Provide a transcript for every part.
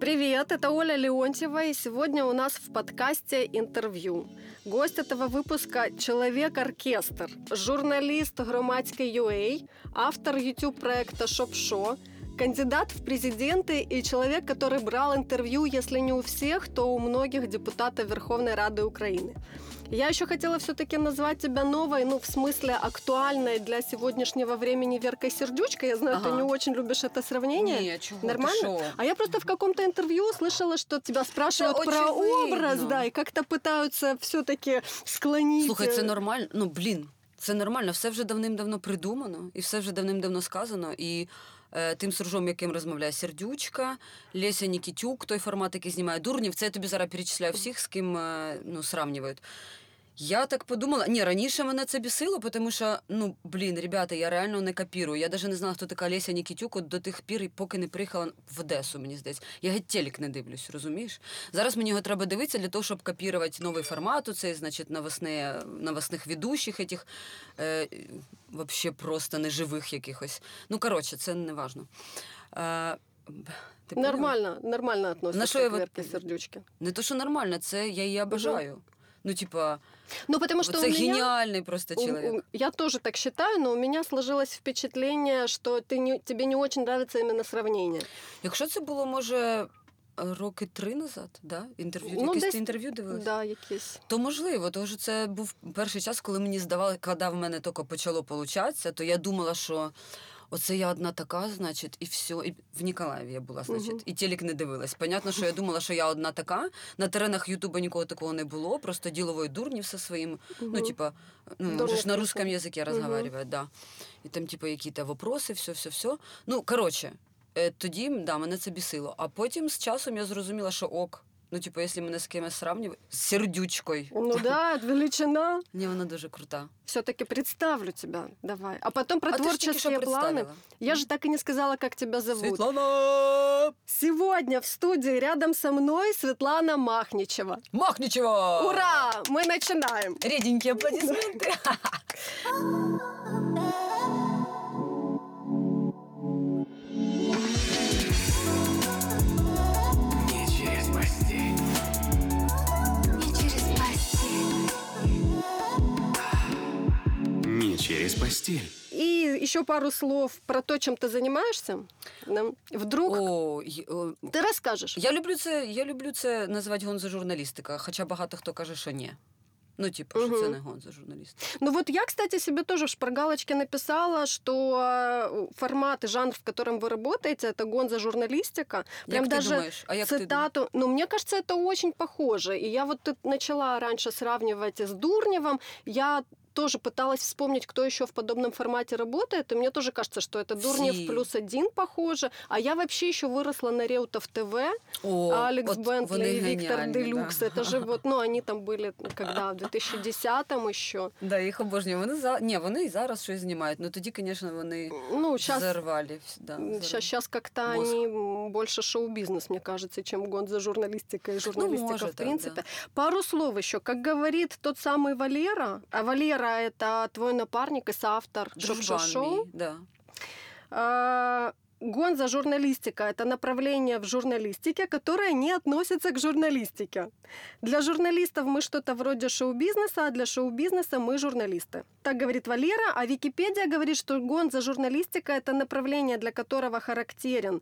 Привет, это Оля Леонтьева, и сегодня у нас в подкасте интервью. Гость этого выпуска – человек-оркестр, журналист громадской UA, автор YouTube-проекта «Шоп-шо», кандидат в президенты и человек, который брал интервью, если не у всех, то у многих депутатов Верховной Рады Украины. Я еще хотела все-таки назвать тебя новой, ну, в смысле актуальной для сегодняшнего времени Веркой Сердючка. Я знаю, ага. ты не очень любишь это сравнение. Нет, чего Нормально? А я просто в каком-то интервью слышала, что тебя спрашивают это про образ, да, и как-то пытаются все-таки склонить. Слухай, це нормально. Ну, блін, це нормально. Все вже давним-давно придумано, і все вже давним-давно сказано. І е, тим суржом, яким розмовляє Сердючка, Леся Нікітюк, той формат, який знімає дурнів. Це я тобі зараз перечисляю всіх, з ким е, ну, сравнюють. Я так подумала. Ні, раніше мене це бісило, тому що, ну, блін, ребята, я реально не копірую. Я навіть не знала, хто така Леся Нікітюк от до тих пір, поки не приїхала в Одесу, мені здається. Я геть телек не дивлюсь, розумієш? Зараз мені його треба дивитися для того, щоб копірувати новий формат, цей, значить, новосне, новосних ведущих, этих, е, вообще просто неживих якихось. Ну, коротше, це не важно. Е, ти нормально, поняла? нормально относиться На к Верке Сердючки. Не то, що нормально, це я її обожаю. Угу. Ну, типа, ну, потому что это у меня, гениальный просто человек. Я тоже так считаю, но у меня сложилось впечатление, что ты не, тебе не очень нравится именно сравнение. Якщо це було, може. Роки три назад, да? інтерв'ю ну, якесь десь, інтерв'ю дивилася? Да, якісь. То можливо, тому що це був перший час, коли мені здавалося, коли в мене тільки почало получатися, то я думала, що Оце я одна така, значить, і все. І в Ніколаєві я була, значить, uh-huh. і телек не дивилась. Понятно, що я думала, що я одна така. На теренах Ютуба нікого такого не було, просто ділової дурні все своїм. Uh-huh. Ну, типа, ну, можеш на русском язике розговаривати, uh-huh. да. І там, типа, якісь вопроси, все, все, все. Ну, коротше, тоді да, мене це бісило. А потім з часом я зрозуміла, що ок. Ну, типу, якщо мене з кимось сравнювати, з сердючкою. Ну да, величина. Ні, вона дуже крута. Все-таки представлю тебя, давай. А потом про а творческие планы. Я же так и не сказала, как тебя зовут. Светлана! Сегодня в студии рядом со мной Светлана Махничева. Махничева! Ура! Мы начинаем. Реденькие аплодисменты. через постель. И еще пару слов про то, чем ты занимаешься. Вдруг О, ти розкажеш? Я люблю це, я люблю це називати гонзо-журналістика, хоча багато хто каже, що ні. Ну, типа, угу. что это гонза журналист. Ну вот я, кстати, себе тоже в шпаргалочке написала, что формат и жанр, в котором вы работаете, это гонза журналистика. Прям як даже думаешь? А як цитату. Ты ну, мне кажется, это очень похоже. И я вот начала раньше сравнивать с Дурневым. Я тоже пыталась вспомнить, кто еще в подобном формате работает, и мне тоже кажется, что это Дурнев Си. плюс один похоже. А я вообще еще выросла на Реутов ТВ, О, Алекс вот Бентли и Виктор Делюкс. Да. Это же вот, ну, они там были, когда, в 2010-му ще. Да, їх обожнюю. Вони за... Ні, вони і зараз щось знімають, ну тоді, звісно, вони ну, сейчас, взорвали. Да, сейчас, сейчас как-то Мозг. они больше шоу-бизнес, мне кажется, чем гон за журналистика и журналистика ну, может, в принципе. Да, да. Пару слов еще. Как говорит тот самый Валера, а Валера Вера – это твой напарник и соавтор шоу. Да. А, Гонза журналистика – это направление в журналистике, которое не относится к журналистике. Для журналистов мы что-то вроде шоу-бизнеса, а для шоу-бизнеса мы журналисты. Так говорит Валера, а Википедия говорит, что гонза журналистика – это направление, для которого характерен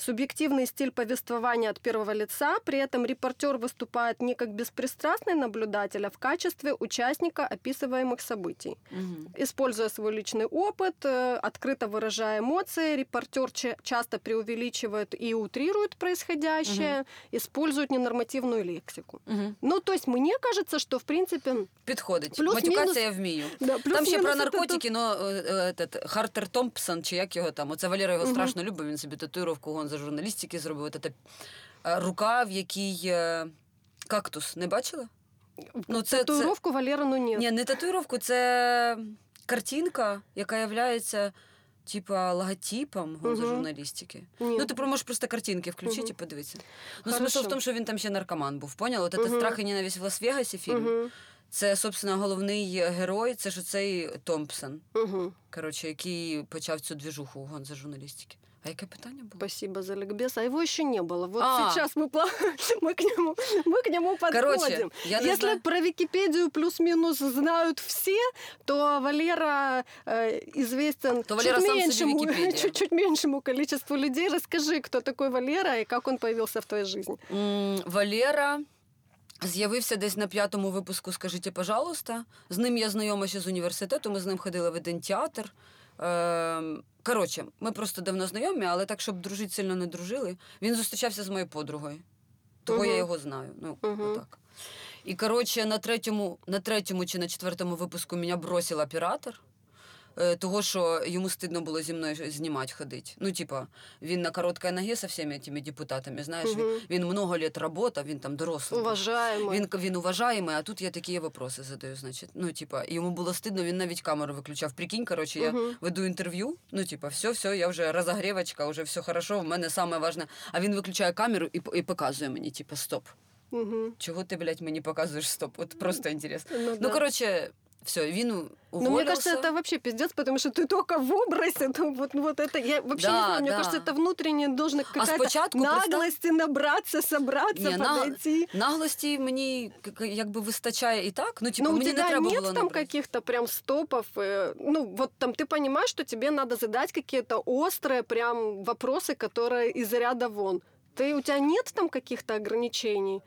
субъективный стиль повествования от первого лица, при этом репортер выступает не как беспристрастный наблюдатель, а в качестве участника описываемых событий. Угу. Используя свой личный опыт, э, открыто выражая эмоции, репортер часто преувеличивает и утрирует происходящее, угу. использует ненормативную лексику. Угу. Ну, то есть мне кажется, что в принципе... Підходить. Матюкація я вмію. Да, там ще про наркотики, но этот, Хартер Томпсон, чи як його там, оце Валера його угу. страшно любить, він собі татуїровку за журналістики зробив. Це рука, в якій кактус, не бачила? Ну, це, Татуїровку це... Валера, ну ні. Ні, не татуїровку, це картинка, яка являється типа логотипом угу. журналістики. Ні. Ну, ти можеш просто картинки включити угу. і подивитися. Ну, смисл в тому, що він там ще наркоман був. Поняла? От це угу. страх і ненависть в Лас-Вегасі фільм. Угу. Це, собственно, головний герой, це ж цей Томпсон, угу. коротше, який почав цю двіжуху гон за журналістики. А яке питання було? Спасибо за ликбез. А его еще не было. Вот А. сейчас мы, мы, к нему, мы к нему подходим. Короче, я Если знаю. про Википедию плюс-минус знают все, то Валера э, известен То Валера чуть, меньшему, Википедия. чуть-чуть меньшему количеству людей. Расскажи, кто такой Валера и как он появился в твоей жизни. М, Валера з'явився десь на п'ятому випуску Скажіть, пожалуйста. З ним я знайома ще з університету, ми з ним ходили в один театр. Ем, Коротше, ми просто давно знайомі, але так, щоб дружити, сильно не дружили. Він зустрічався з моєю подругою. Того я його знаю. Ну, Мгм. отак. І коротше, на третьому, на третьому чи на четвертому випуску мене бросив оператор. Е, Того, що йому стидно було зі мною знімати ходити. Ну, типа, він на короткій ногі со всіми цими депутатами. Знаєш, він, він много лет работав, він там дорослий. був. Він, він уважаємий, а тут я такі вопроси задаю, значить. Ну, типа, йому було стидно, він навіть камеру виключав. Прикинь, коротше, я Мгм. веду інтерв'ю, ну, типа, все, все, я вже розогрівочка, вже все хорошо, в мене саме важне. А він виключає камеру і, і показує мені, типа, стоп. Мгм. Чого ти, блядь, мені показуєш стоп? От просто інтересно. Ну, Ну, да. коротше, все, він у- Ну, уволився. мне кажется, это вообще пиздец, потому что ты только в образе, то вот, вот это, я вообще не Да, знаю, мне да. кажется, это внутренне должна какая-то спочатку представ- наглости набраться, собраться, Ні, на- подойти. Наглості мені к- к- якби вистачає і так. Ну, типа, Но у мені не тебя треба нет було там набрати. каких-то прям стопов, э, ну вот там ты понимаешь, что тебе надо задать какие-то острые прям вопросы, которые из ряда вон. Ты, у тебя нет там каких-то ограничений?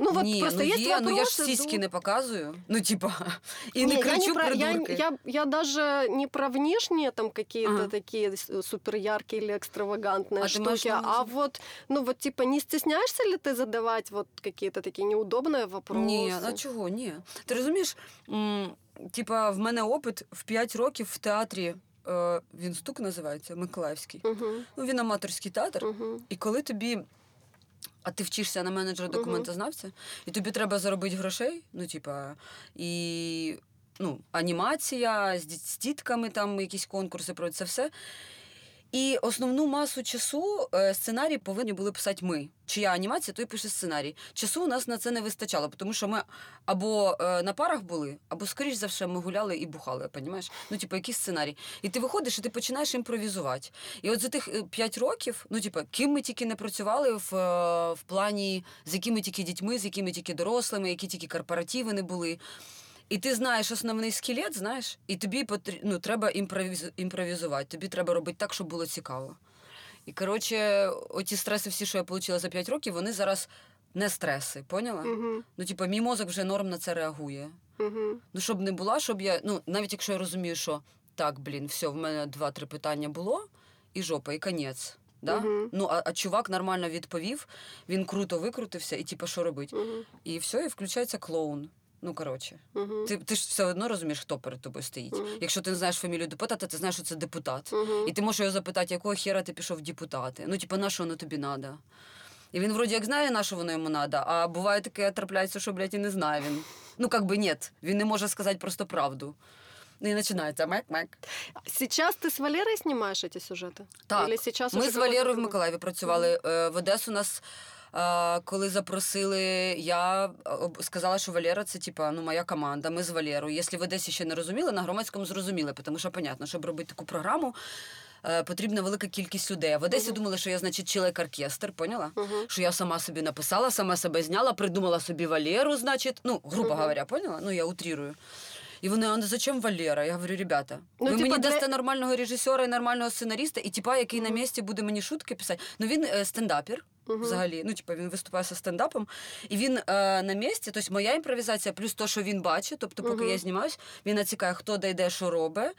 Ну вот Ні, просто ну есть є, вопросы. ну я ж ну- сіськи не показую. Ну, типа, і не я кричу про, я, придурки. я, я даже не про внешние там какие-то Ага. такие с- супер яркие или экстравагантные А ты можешь штуки, на а увазі? вот, ну вот типа не стесняешься ли ты задавать вот какие-то такие неудобные вопросы? Ні, а чого? Ні. Ти розумієш, м, типа, в мене опит в 5 років в театрі. Е, він стук називається Миколаївський. Мгм, Ну, він аматорський театр. мгм. І коли тобі. а ти вчишся на менеджера документознавця, і тобі треба заробити грошей, ну, типа, і ну, анімація з дітками, там якісь конкурси про це все. І основну масу часу е, сценарій повинні були писати ми. Чия анімація, той пише сценарій. Часу у нас на це не вистачало, тому що ми або е, на парах були, або, скоріш за все, ми гуляли і бухали, понімаєш? Ну, типу, якийсь сценарій. І ти виходиш, і ти починаєш імпровізувати. І от за тих е, п'ять років, ну, типу, ким ми тільки не працювали в, в плані, з якими тільки дітьми, з якими тільки дорослими, які тільки корпоративи не були. І ти знаєш основний скелет, знаєш, і тобі потрі... ну, треба імпровіз... імпровізувати, тобі треба робити так, щоб було цікаво. І коротше, оті стреси, всі, що я отримала за 5 років, вони зараз не стреси, поняла? Мгм, Ну, типу, мій мозок вже норм на це реагує. мгм. Ну, щоб не була, щоб я. Ну, навіть якщо я розумію, що так, блін, все, в мене два-три питання було, і жопа, і конець. Да? Мгм. Ну, а, а чувак нормально відповів, він круто викрутився, і типу, що робить? Мгм, І все, і включається клоун. Ну, коротше. мгм, Ти, ти ж все одно розумієш, хто перед тобою стоїть. Мгм. Якщо ти не знаєш фамілію депутата, ти знаєш, що це депутат. мгм. І ти можеш його запитати, якого хера ти пішов в депутати? Ну, типу, на що воно тобі треба? І він вроді як знає, на що воно йому треба, а буває таке трапляється, що, блядь, і не знає він. Ну, як би ні, він не може сказати просто правду. Ну, І починається мек-мек. Сейчас ты с Валерой снимаешь эти сюжеты? Так. Или сейчас Ми уже з Валерою в кого-то Миколаєві працювали. Е, В Одесу нас. коли запросили, я сказала, що Валера це типа ну моя команда. Ми з Валерою. Якщо в Одесі ще не розуміли, на громадському зрозуміли, тому що понятно, щоб робити таку програму, е, потрібна велика кількість людей. В Одесі Мгм. думали, що я, значить, чоловік оркестр, поняла? Мгм. Що я сама собі написала, сама себе зняла, придумала собі Валеру, значить, ну, грубо Мгм. говоря, поняла? Ну, я утрирую. І вони, а зачем Валера? Я говорю, ребята, Ну, ви типа, мені для- дасте нормального режисера і нормального сценариста, і типа, який на місці буде мені шутки писати. Ну він е, стендапер. Мгм. Взагалі, ну типа він виступає зі стендапом, і він е, на місці, тобто моя імпровізація, плюс то, що він бачить, тобто, поки Мгм. я знімаюсь, він націкає, хто де йде, що робить,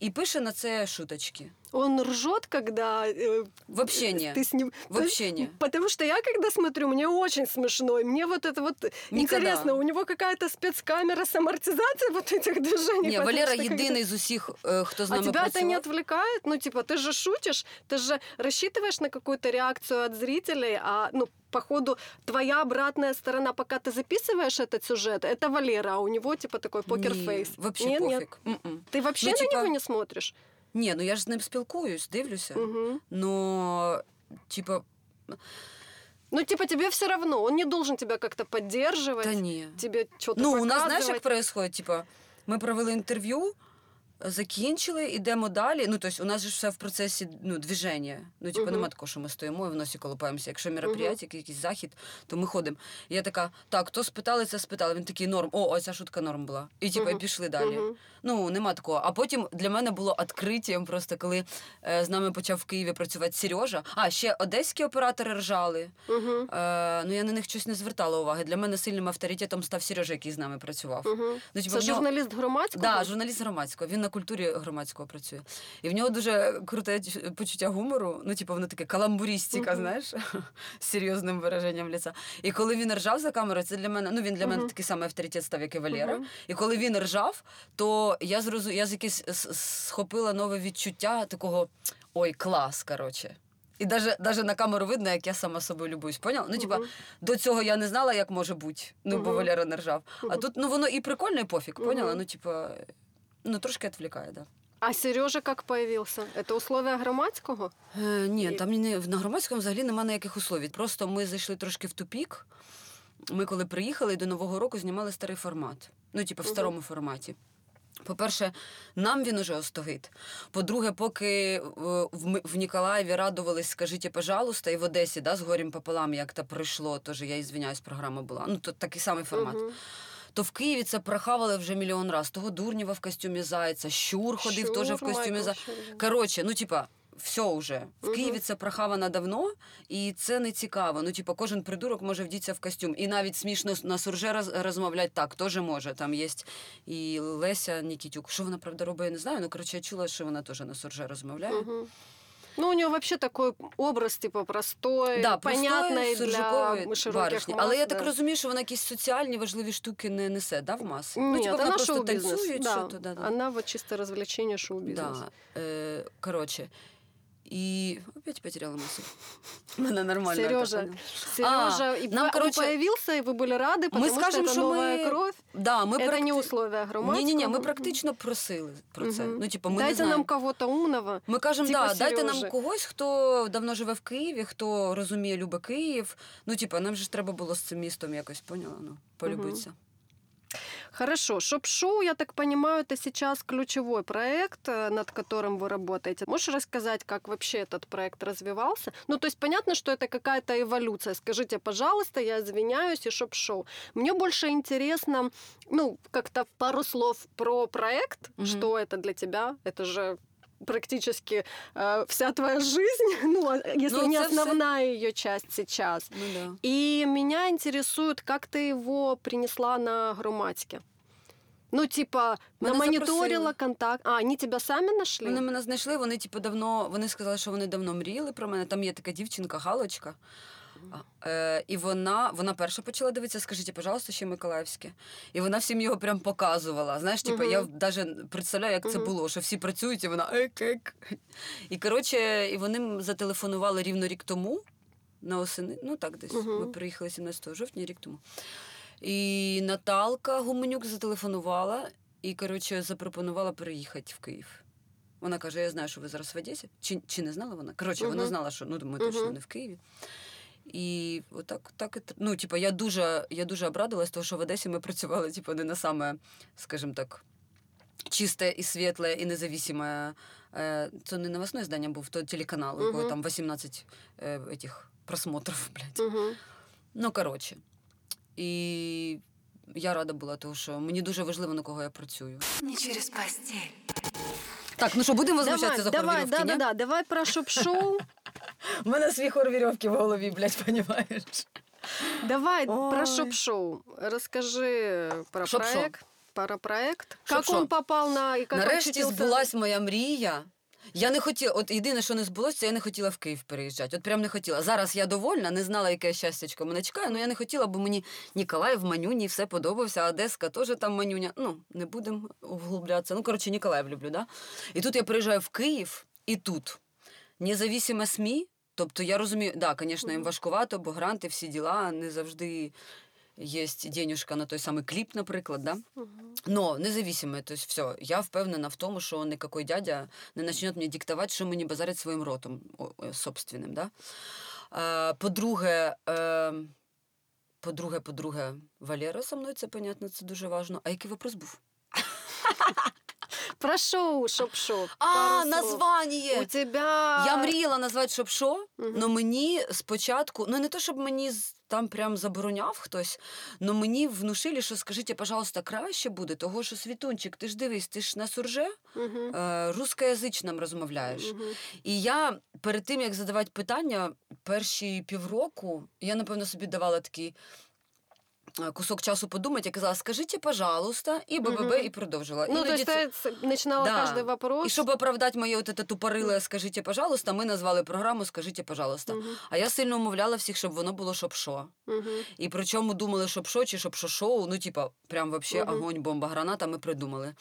і пише на це шуточки. Он ржет, когда э, Вообще ні. ты с ним... Вообще не. Потому что я, когда смотрю, мне очень смешно. И мне вот это вот Никогда. интересно, у него какая-то спецкамера с амортизацией вот этих движений. Ні, потому Валера что когда- єдиний з усіх, е, хто з А нами тебя это працював. не отвлекает? Ну, типа, ты же шутишь, ты же рассчитываешь на какую-то реакцию от зрителей, а, ну, по ходу твоя обратная сторона, пока ты записываешь этот сюжет, это Валера, а у него, типа, такой Ні, покерфейс. Вообще Нет, пофіг. нет. М-м. Ты вообще Ну, на типа- него не смотришь? Ні, ну я ж з ним спілкуюсь, дивлюся. Мгм. Но, типа, Ну, типа, тебе все равно, он не должен тебя как-то поддерживать, та ні. тебе что-то Ну, у нас, знаєш, показывать. як происходит, типа, ми провели інтерв'ю, Закінчили, йдемо далі. Ну, тобто, у нас же ж все в процесі ну, движення. Ну, типу, Мгм. нема такого, що ми стоїмо і в носі колупаємося. Якщо мероприятие, якийсь захід, то ми ходимо. Я така, так, то спитали, це спитали. Він такий норм. О, оця шутка норм була. І типу, і Мгм. пішли далі. Мгм. Ну, нема такого. А потім для мене було відкриттям, просто коли е, з нами почав в Києві працювати Сережа. А, ще одеські оператори ржали. Мгм. Е, ну, я на них щось не звертала уваги. Для мене сильним авторитетом став Сережа, який з нами працював. Мгм. Ну, типу, Це нього- журналіст громадського? Да, журналіст громадського. Він на культурі громадського працює. І в нього дуже круте почуття гумору. Ну, типу, воно таке каламбурістика, Мгм. знаєш, з серйозним вираженням лиця. І коли він ржав за камерою, це для мене, ну він для мене такий самий авторитет став, як і Валера. Мгм. І коли він ржав, то я зрозу... я з якесь схопила нове відчуття такого ой, клас, коротше. І навіть, даже на камеру видно, як я сама собою любуюсь. Поняла? Ну, типа, Мгм. до цього я не знала, як може бути. Ну, бо Валера не ржав. А тут ну воно і прикольно, і пофіг, поняла? Ну, типа, ну трошки відвлікає, да. А Сережа как появился? Это условия громадського? Е, ні, там не, на громадському взагалі немає ніяких условій. Просто ми зайшли трошки в тупік. Ми, коли приїхали до Нового року, знімали старий формат. Ну, типу, в старому форматі. По-перше, нам він уже остогид. По-друге, поки е, в, в Ніколаєві радувались, скажіть, пожалуйста, і в Одесі, да, з горем пополам, як то пройшло, теж я ізвиняюсь, програма була. Ну, то такий самий формат. Мгм. То в Києві це прохавали вже мільйон раз. Того Дурнєва в костюмі зайця, Щур ходив теж в костюмі зайця. Коротше, ну типа. Все вже в. Києві це прохавано давно, і це не цікаво. Ну, типа, кожен придурок може вдітися в костюм. І навіть смішно на сурже роз, розмовляти так, теж може. Там є і Леся Нікітюк. Що вона правда робить, я не знаю. Ну коротше, я чула, що вона теж на сурже розмовляє. Мгм. Ну, у нее вообще такой образ, типа, простой, Да, понятний для широких барышні. Мас, Але я так розумію, що вона якісь соціальні важливі штуки не несе, да, в маси? Ну, типу, вона она просто танцює, да. що то, да, да. Она вот чисто розвлечення шоу-бізнес. Да. Э, короче. И опять потеряла мысль. Она нормально. это Сережа, поняла. Сережа, и нам, он короче, появился, и вы были рады, потому скажем, что это что новая мы кровь. Да, ми это не практи- условия громадского. Ні, ні, ні, ми практично просили про це. Мгм. Ну, типу, ми не Дайте знаємо. нам кого-то умного. Ми кажемо, типа да, дайте Сережи. нам когось, хто давно живе в Києві, хто розуміє, любить Київ. Ну, типу, нам же ж треба було з цим містом якось, поняла? Ну, полюбитися. Хорошо. Шоп-шоу, я так понимаю, это сейчас ключевой проект, э, над которым вы работаете. Можешь рассказать, как вообще этот проект развивался? Ну, то есть понятно, что это какая-то эволюция. Скажите, пожалуйста, я извиняюсь, и шоп-шоу. Мне больше интересно, ну, как-то пару слов про проект, Мгм. что это для тебя. Это же практически э, вся твоя жизнь, ну, а если Ну, не это всё- основная ее часть сейчас. Ну, да. И меня интересует, как ты его принесла на громадське. Ну, типа, Мене намониторила запросили. контакт. А, они тебя сами нашли? Вони мене знайшли, вони типу давно. Вони сказали, що вони давно мріяли про мене. Там є така дівчинка, Галочка. Е, і вона, вона перша почала дивитися, скажіть, пожалуйста, ще Миколаївське. І вона всім його прям показувала. Знаєш, типу, я навіть представляю, як це було, що всі працюють, і вона ек-ек. І коротше, і вони зателефонували рівно рік тому. На осени, ну так десь. Ми приїхали 17 жовтня, рік тому. І Наталка Гуменюк зателефонувала і, коротше, запропонувала переїхати в Київ. Вона каже: Я знаю, що ви зараз в Одесі. Чи, чи не знала вона? Коротше, вона знала, що ну, ми точно не в Києві. І отак, так, і ну, типу, я дуже, я дуже обрадилась, тому що в Одесі ми працювали, типу, не на саме, скажімо так, чисте і світле, і независиме. Е, Це не новостне здання був, то телеканал, у якого Мгм. там 18 е, этих просмотрів, блядь. Мгм. Ну, коротше. І я рада була, тому що мені дуже важливо, на кого я працюю. Не через постель. Так, ну що, будемо Давай, возмущатися за давай, да, да, да, давай про шоп-шоу. У мене свій хор верьовки в голові, блядь, понімаєш? Давай Ой. про шоп-шоу. Расскажи про Шоп-шоу. проект. Про проект. Как Шоп-шоу. он попал на... И как Нарешті очутился- збулась моя мрія. Я не хотіла, от єдине, що не збулося, це я не хотіла в Київ переїжджати. От прям не хотіла. Зараз я довольна, не знала, яке щастячко мене чекає, але я не хотіла, бо мені Ніколаїв Манюні все подобався, Одеска теж там Манюня. Ну, не будемо углублятися. Ну, коротше, Ніколаїв люблю, да? І тут я приїжджаю в Київ, і тут независиме СМІ. Тобто я розумію, да, звісно, їм важкувато, бо гранти, всі діла, не завжди є денюжка на той самий кліп, наприклад, да? Мгм. Но независимо, то есть все, я впевнена в тому, що никакой дядя не почне мені диктувати, що мені базарить своїм ротом собственним. Да? По-друге, е, по-друге, по-друге, Валера со мною, це понятно, це дуже важливо. А який вопрос був? Про шоу шоп-шоп. А, названіє! У тебя... Я мріяла назвати шоп-шо, Мгм. але мені спочатку, ну не то, щоб мені там прям забороняв хтось, але мені внушили, що скажіть, пожалуйста, краще буде, того що Світланчик, ти ж дивись, ти ж на суржику Мгм. е, рускоязичним розмовляєш. Мгм. І я перед тим, як задавати питання, перші півроку, я, напевно, собі давала такий кусок часу подумати, я казала, скажіть, пожалуйста, і БББ, Мгм. і продовжила. Ну, то есть ты начинала Да. каждый вопрос. І щоб оправдати моє от це тупориле «Скажіть, пожалуйста», ми назвали програму «Скажіть, пожалуйста». Мгм. А я сильно умовляла всіх, щоб воно було шоп-шо. Мгм. І причому думали шоп-шо чи шоп-шо-шоу, ну, типа, прям вообще Мгм. огонь, бомба, граната ми придумали.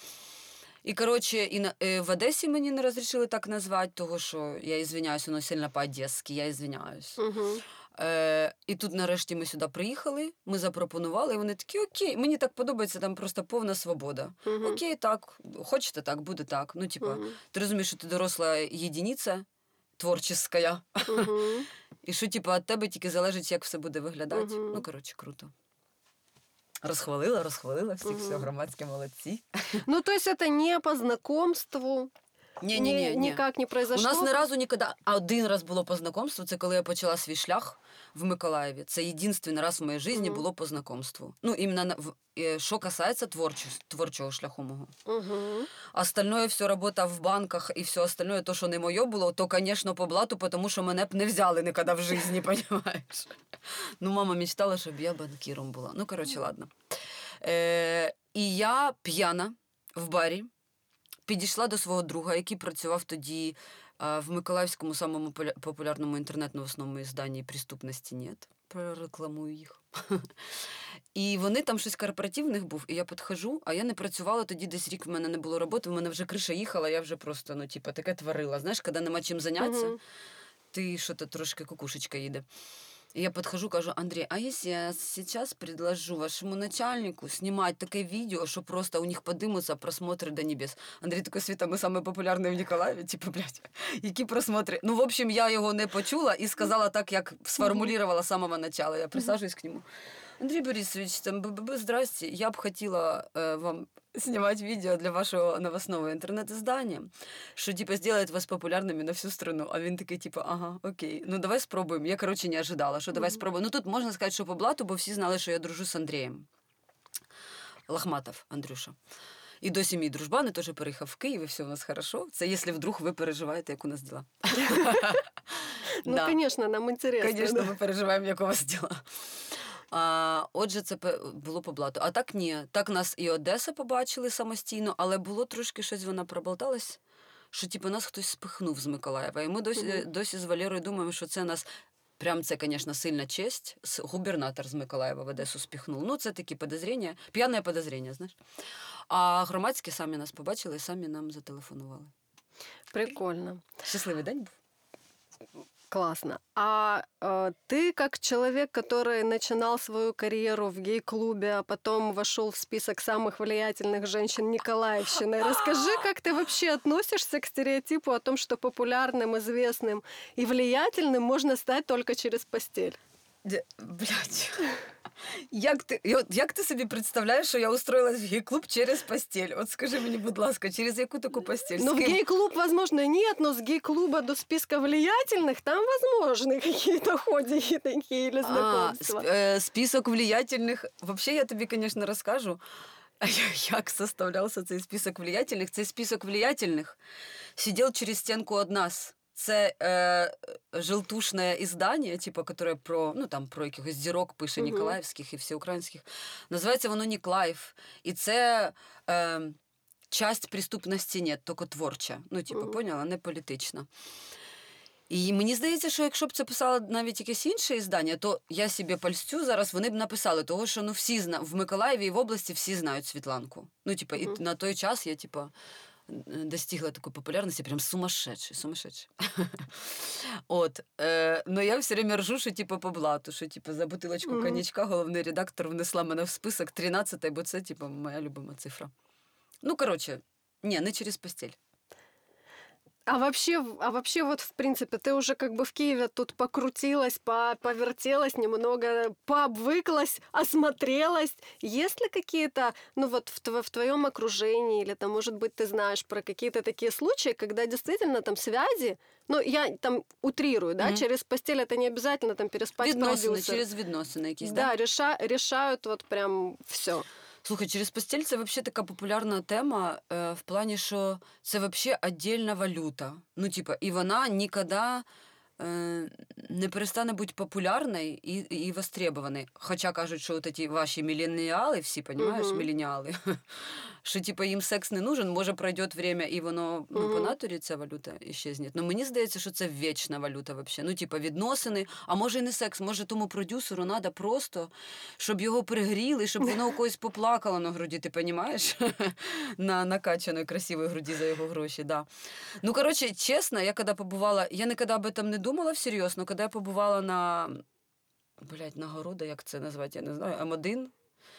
І, коротше, і на, е, в Одесі мені не розрішили так назвати, того що я ізвиняюсь, воно сильно по-одеськи, я ізвиняюсь. Мгм. Е, і тут нарешті ми сюди приїхали, ми запропонували, і вони такі, окей, мені так подобається, там просто повна свобода. Мгм. Окей, так, хочете так, буде так. Ну, типа, Мгм. ти розумієш, що ти доросла єдиниця творческая, Мгм. і що, типу, від тебе тільки залежить, як все буде виглядати. Ну, коротше, круто. Розхвалила, розхвалила всіх, все, громадські молодці. Ну, то есть это не по знакомству, Ні, ні, ни- ні, ні. никак не У нас ні разу ніколи, один раз було по знакомству, це коли я почала свій шлях в Миколаєві. Це єдинственний раз в моїй житті було по знакомству. Ну, іменно на- в- е, що касається творчо, творчого шляху мого. Мгм. Остальное все робота в банках і все остальное, то, що не моє було, то, звісно, по блату, тому що мене б не взяли ніколи в житті, розумієш? Ну, мама мечтала, щоб я банкіром була. Ну, коротше, ладно. Е, і я п'яна в барі підійшла до свого друга, який працював тоді а, в Миколаївському самому популярному інтернет-новосному ізданні «Преступності нет». Прорекламую їх. І вони там щось корпоративних був, і я підходжу, а я не працювала тоді десь рік, в мене не було роботи, в мене вже криша їхала, я вже просто, ну, типу, таке творила. Знаєш, коли нема чим зайнятися, ти що-то трошки кукушечка їде. И я подхожу, кажу, Андрей, а если я сейчас предложу вашему начальнику снимать такое видео, что просто у них подымутся просмотры до небес? Андрій такой, Світа, ми самі популярні в Ніколаєві, типу, блядь, які просмотри? Ну, в общем, я його не почула і сказала так, як сформулювала з самого начала. Я присаджуюсь к нему. Андрій Борисович, там, б-б-б, здрасте, я б хотіла е, вам снимать видео для вашого новостного інтернет-издання, що, типа, сделает вас популярними на всю страну. А він такий, типа, ага, окей, ну давай спробуємо. Я, коротше, не ожидала, що давай спробуємо. Ну тут можна сказати, що по блату, бо всі знали, що я дружу з Андрієм. Лахматов, Андрюша. І досі мій дружбан, і теж переїхав в Київ, і все у нас хорошо. Це якщо вдруг ви переживаєте, як у нас діла. Ну, конечно, нам интересно. Звісно, ми переживаємо, як у вас діла. А, отже, це було по блату. А так ні. Так нас і Одеса побачили самостійно, але було трошки щось вона проболталась, що типу нас хтось спихнув з Миколаєва. І ми досі, Мгм. досі з Валерою думаємо, що це нас. Прям це, звісно, сильна честь. Губернатор з Миколаєва в Одесу спіхнув. Ну, це такі подозріння, п'яне подозріння, знаєш. А громадські самі нас побачили і самі нам зателефонували. Прикольно. Щасливий день був. Классно. А э, ты как человек, который начинал свою карьеру в гей-клубе, а потом вошел в список самых влиятельных женщин Николаевщины, расскажи, как ты вообще относишься к стереотипу о том, что популярным, известным и влиятельным можно стать только через постель? Блядь. Як ти, от як ти собі представляєш, що я устроїлась в гей-клуб через постіль? От скажи мені, будь ласка, через яку таку постіль? З Ну, в гей-клуб, возможно, нет, но с гей-клуба до списка влиятельных там возможны какие-то такие или А, сп- е, список влиятельних. Вообще, я тобі, звісно, розкажу, як составлявся цей список влиятельних. Цей список влиятельних сидів через стінку від нас. Це е, желтушне іздання, типу, яке про, ну, там, про якихось зірок пише Мгм. ніколаївських і всеукраїнських. Називається воно Ніклаїв. І це е, часть преступності нет, тільки творча. Ну, типу, Мгм. поняла, не політична. І мені здається, що якщо б це писало навіть якесь інше іздання, то я собі польстю зараз вони б написали, того що ну всі зна в Миколаєві і в області всі знають Світланку. Ну, типу, і на той час я, типу, достигла такої популярності, прям сумасшедший, сумасшедший. От. Е, Ну я все время ржу, що типу, по блату, що типу, за бутилочку коньячка головний редактор внесла мене в список 13 бо це типу, моя любима цифра. Ну, коротше, ні, не через постіль. А вообще, в- а вообще вот в принципе ты уже как бы в Киеве тут покрутилась, по- повертелась немного, пообвыклась, осмотрелась. Есть ли какие-то, ну вот в, тво- в твоем окружении или там, может быть, ты знаешь про какие-то такие случаи, когда действительно там связи, ну я там утрирую, да, Мгм. через постель это не обязательно там переспать Відносини, продюсер. через відносини якісь, да, реша, решают вот прям все. Слухай, через постіль це взагалі така популярна тема е, в плані, що це взагалі віддільна валюта. Ну, типа, і вона ніколи не перестане бути популярною і, і востребованою. Хоча кажуть, що от ці ваші міленіали, всі, розумієш, Мгм. міленіали, що типа їм секс не нужен, може пройде время, і воно ну, по натурі ця валюта іщезне. Ну мені здається, що це вічна валюта взагалі. Ну, типа, відносини, а може і не секс, може тому продюсеру треба просто, щоб його пригріли, щоб воно у когось поплакало на груді, ти розумієш? на накачаної красивої груді за його гроші, да. Ну, коротше, чесно, я коли побувала, я ніколи об этом не думала всерйоз, але коли я побувала на. Блять, нагорода, як це назвати, я не знаю, М1.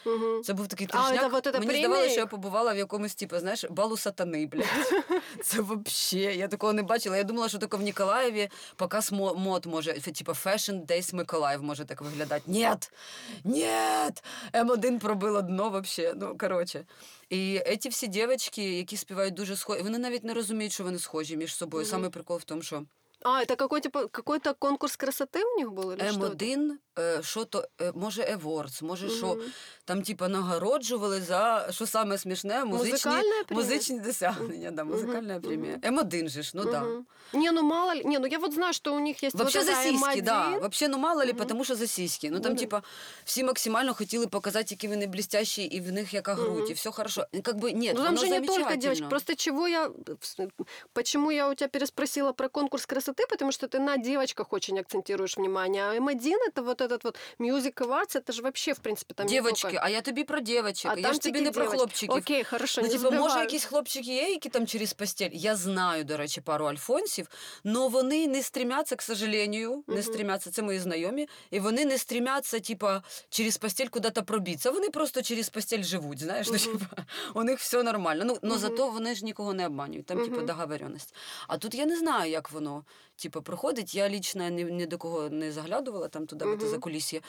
Угу. Це був такий це вот Мені здавалося, що я побувала в якомусь, типу, знаєш, балу сатани, блядь. Це вообще, я такого не бачила. Я думала, що тільки в Ніколаєві показ мод може, типу, Fashion Days Миколаїв може так виглядати. Нет! Нет! М1 пробило дно вообще. Ну, коротше. І ці всі дівчатки, які співають дуже схожі, вони навіть не розуміють, що вони схожі між собою. Мгм. Саме прикол в тому, що А, это какой типа какой-то конкурс красоты у них был или что? это? М1, е, що то, е, може, Евордс, може, що Мгм. там, типа, нагороджували за що саме смішне, музичні, Музикальна премія? музичні досягнення. Да, Мгм, музикальна мгм. премія. М1 же ж, ну да. Мгм. Не, ну мало ли. Не, ну я вот знаю, что у них есть Вообще вот за эта сіськи, М1. да. Вообще, ну мало ли, Мгм. тому що за сіськи. Ну там, Ну да. типа, всі максимально хотіли показати, які вони блістящі, і в них яка грудь, Мгм. і все хорошо. І Как бы, нет, ну там воно же не только замечательно. девочки. Просто чего я... Почему я у тебя переспросила про конкурс красоты? Потому что ты на девочках очень акцентируешь внимание. А М1 это вот этот вот Music Awards, это же вообще, в принципе, там не Дівочки, только- а я тобі про дівочок. А я там ж тобі тільки не про дівочки. хлопчиків. Окей, хорошо, Ну, не типу, може, збиваю. якісь хлопчики є, які там через постіль. Я знаю, до речі, пару альфонсів, але вони не стрімяться, к сожалению, не Мгм. стрімяться, це мої знайомі, і вони не стрімяться, типа, через постіль куди-то пробитися. Вони просто через постіль живуть, знаєш, ну, Мгм. типа, у них все нормально. Ну, но Мгм. зато вони ж нікого не обманюють, там, типу, Мгм. договоренность. А тут я не знаю, як воно. Типу, проходить, я лічно ні, ні до кого не заглядувала там туди, uh-huh. За кулісі.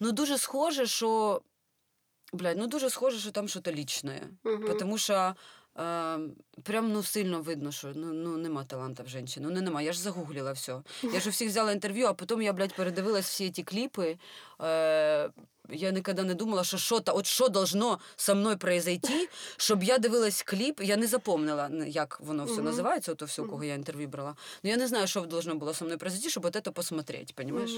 Ну, дуже схоже, що. Блядь, ну дуже схоже, що там щось лічне. Мгм. Тому що прям ну сильно видно, що ну, ну нема таланта в жінки. Ну не нема. Я ж загуглила все. Я ж у всіх взяла інтерв'ю, а потім я, блядь, передивилась всі ці кліпи. Е, я ніколи не думала, що що та от що должно со мною произойти, щоб я дивилась кліп. Я не запомнила, як воно все називається, ото все, кого я інтерв'ю брала. Ну я не знаю, що должно було со мною произойти, щоб от це посмотреть, понимаєш?